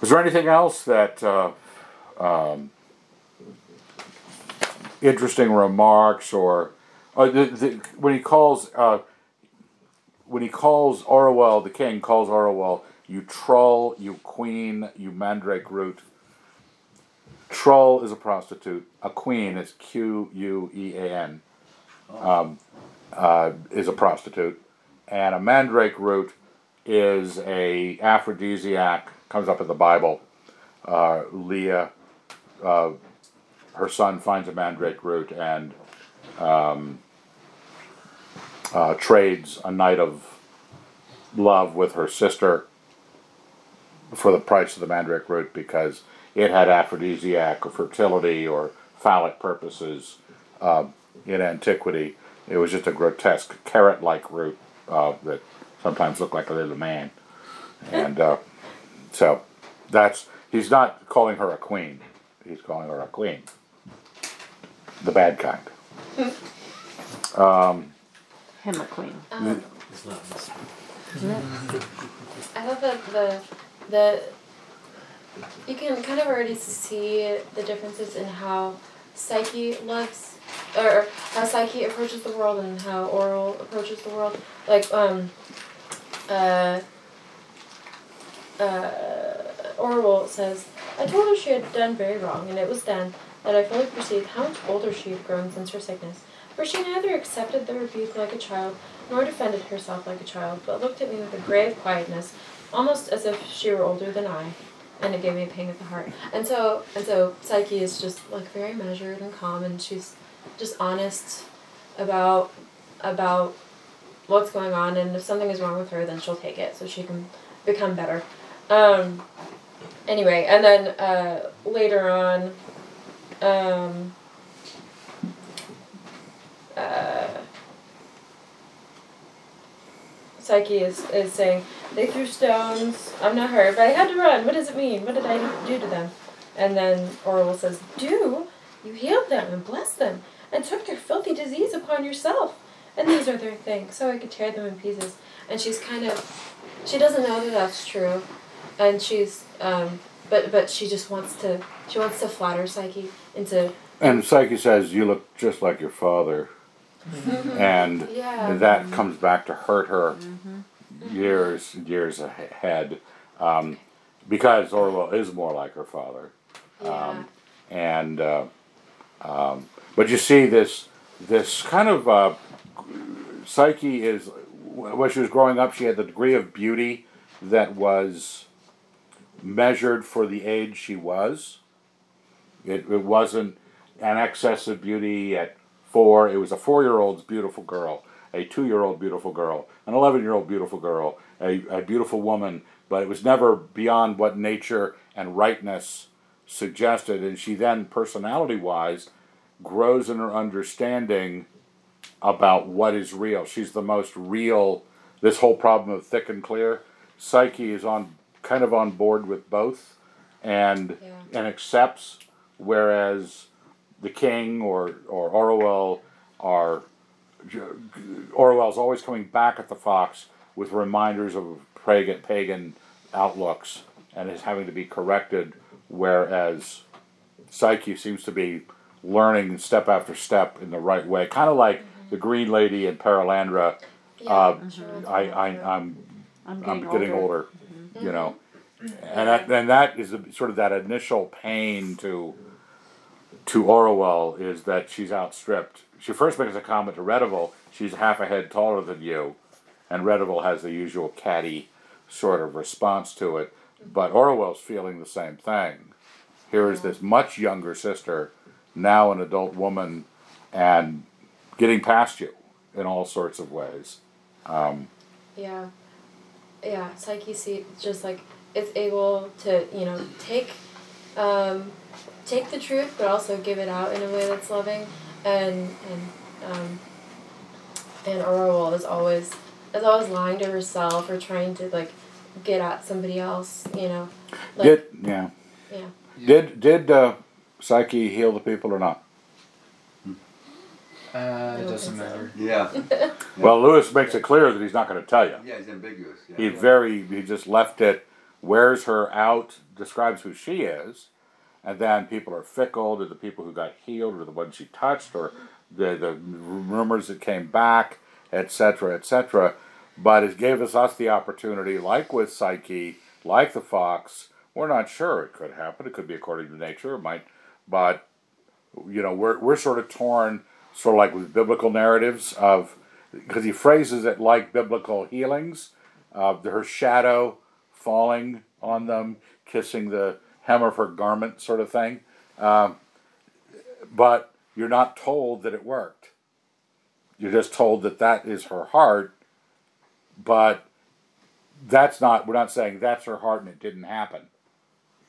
Was there anything else that uh, um, interesting remarks or uh, the, the, when he calls uh, when he calls Orual the king calls Orual you troll you queen you mandrake root Troll is a prostitute. A queen is Q U E A N. Um, uh, is a prostitute, and a mandrake root is a aphrodisiac. Comes up in the Bible. Uh, Leah, uh, her son finds a mandrake root and um, uh, trades a night of love with her sister for the price of the mandrake root because it had aphrodisiac or fertility or phallic purposes uh, in antiquity. It was just a grotesque carrot-like root uh, that sometimes looked like a little man, and uh, so that's he's not calling her a queen. He's calling her a queen, the bad kind. (laughs) Um, Him a queen. Um, It's not this. Isn't it? I love that the the you can kind of already see the differences in how Psyche looks, or how Psyche approaches the world and how Orual approaches the world. Like um uh uh Orual says, I told her she had done very wrong, and it was then that I fully perceived how much older she had grown since her sickness. For she neither accepted the rebuke like a child, nor defended herself like a child, but looked at me with a grave quietness, almost as if she were older than I, and it gave me a pang at the heart. And so, and so, Psyche is just like very measured and calm, and she's just honest about about what's going on, and if something is wrong with her, then she'll take it so she can become better. Um, anyway, and then uh, later on, um, uh, Psyche is, is saying, They threw stones. I'm not hurt, but I had to run. What does it mean? What did I do to them? And then Orual says, Do? You healed them and blessed them and took their filthy disease upon yourself. And these are their things, so I could tear them in pieces. And she's kind of, she doesn't know that that's true. And she's, um, but but she just wants to, she wants to flatter Psyche into, and Psyche says, "You look just like your father," and yeah. that comes back to hurt her years years ahead, um, because Orual is more like her father. Yeah. Um, and uh, um, but you see this this kind of uh, psyche is when she was growing up she had the degree of beauty that was measured for the age she was it, it wasn't an excess of beauty at four it was a four-year-old's beautiful girl a two-year-old beautiful girl an 11-year-old beautiful girl a, a beautiful woman but it was never beyond what nature and rightness suggested and she then personality wise grows in her understanding about what is real she's the most real this whole problem of thick and clear psyche is on kind of on board with both and Yeah. and accepts whereas the king or or Orual are Orual's always coming back at the fox with reminders of pagan pagan outlooks and is having to be corrected whereas Psyche seems to be learning step after step in the right way, kind of like mm-hmm. the Green Lady and Perelandra. Yeah, Uh, sure, mm-hmm. I, all I, true. I'm, I'm I'm getting, getting older, mm-hmm. you know, and that, and that is the, sort of that initial pain to to Orual is that she's outstripped. She first makes a comment to Redival, she's half a head taller than you, and Redival has the usual catty sort of response to it. But Orual's feeling the same thing. Here is this much younger sister, now an adult woman, and getting past you in all sorts of ways. Um, Yeah. Yeah, Psyche see just like it's able to, you know, take um take the truth but also give it out in a way that's loving and and um and Orual is always is always lying to herself or trying to like get at somebody else, you know. Like did yeah. yeah. Did did uh, Psyche heal the people or not? Uh, it doesn't matter. (laughs) Yeah. Well, Lewis makes it clear that he's not going to tell you. Yeah, he's ambiguous. Yeah. He very he just left it, wears her out, describes who she is, and then people are fickle. Did the people who got healed, or the ones she touched, or the the rumors that came back, etc., etc. But it gave us us the opportunity, like with Psyche, like the fox. We're not sure it could happen. It could be according to nature. It might but you know we're we're sort of torn, sort of like with biblical narratives of because he phrases it like biblical healings, uh, her shadow falling on them, kissing the hem of her garment, sort of thing. Um, but you're not told that it worked. You're just told that that is her heart, but that's not. We're not saying that's her heart and it didn't happen.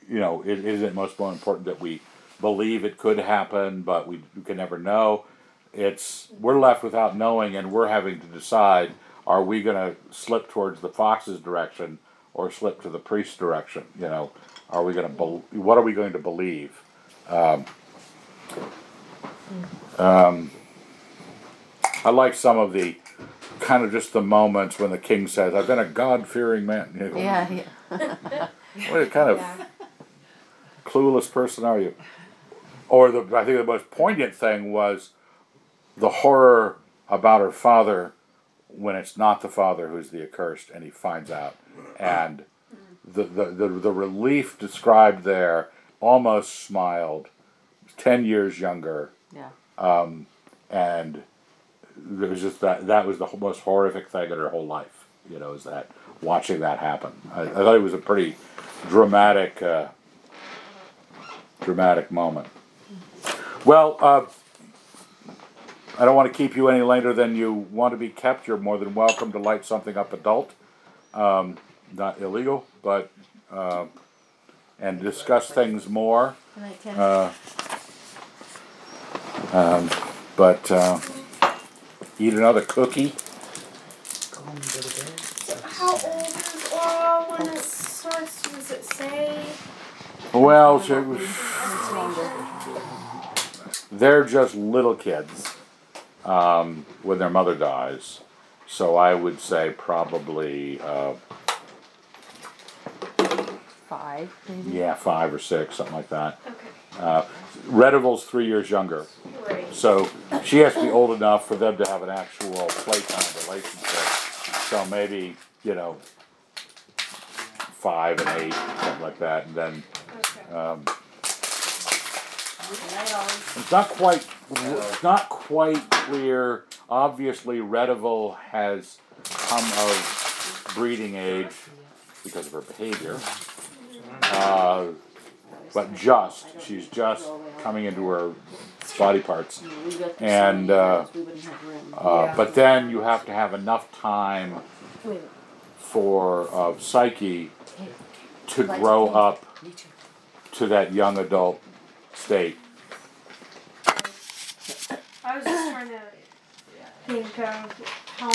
You know, it isn't most important that we believe it could happen, but we, we can never know. It's we're left without knowing, and we're having to decide: Are we going to slip towards the fox's direction or slip to the priest's direction? You know, are we going to be, what are we going to believe? Um, um, I like some of the kind of just the moments when the king says, "I've been a God-fearing man." You know, Yeah, yeah. (laughs) What kind of Yeah. clueless person are you? Or the I think the most poignant thing was the horror about her father when it's not the father who's the accursed and he finds out and the the, the, the relief described there almost smiled 10 years younger. Yeah. um, and it was just that that was the most horrific thing in her whole life you know is that watching that happen. I, I thought it was a pretty dramatic uh, dramatic moment. Well uh, i don't want to keep you any later than you want to be kept. You're more than welcome to light something up adult. Um, not illegal but uh, and discuss things more Good night, Ken. uh, um, but uh, eat another cookie. Go home and go to bed. How old is Laura when it starts? Does it say? Well, she- It's longer. they're just little kids um, when their mother dies. So I would say probably uh, Five, maybe. yeah five or six, something like that. Okay. Uh, Redival's three years younger, Right. so she has to be old enough for them to have an actual playtime relationship. So maybe you know five and eight, something like that, and then. Okay. Um, Good night. It's not quite. It's not quite clear. Obviously, Redival has come of breeding age because of her behavior. Uh, but just, she's just coming into her body parts. We got the And, uh, ones, we wouldn't have room. Uh, But then you have to have enough time for uh, Psyche to grow up to that young adult state. I was just trying to think of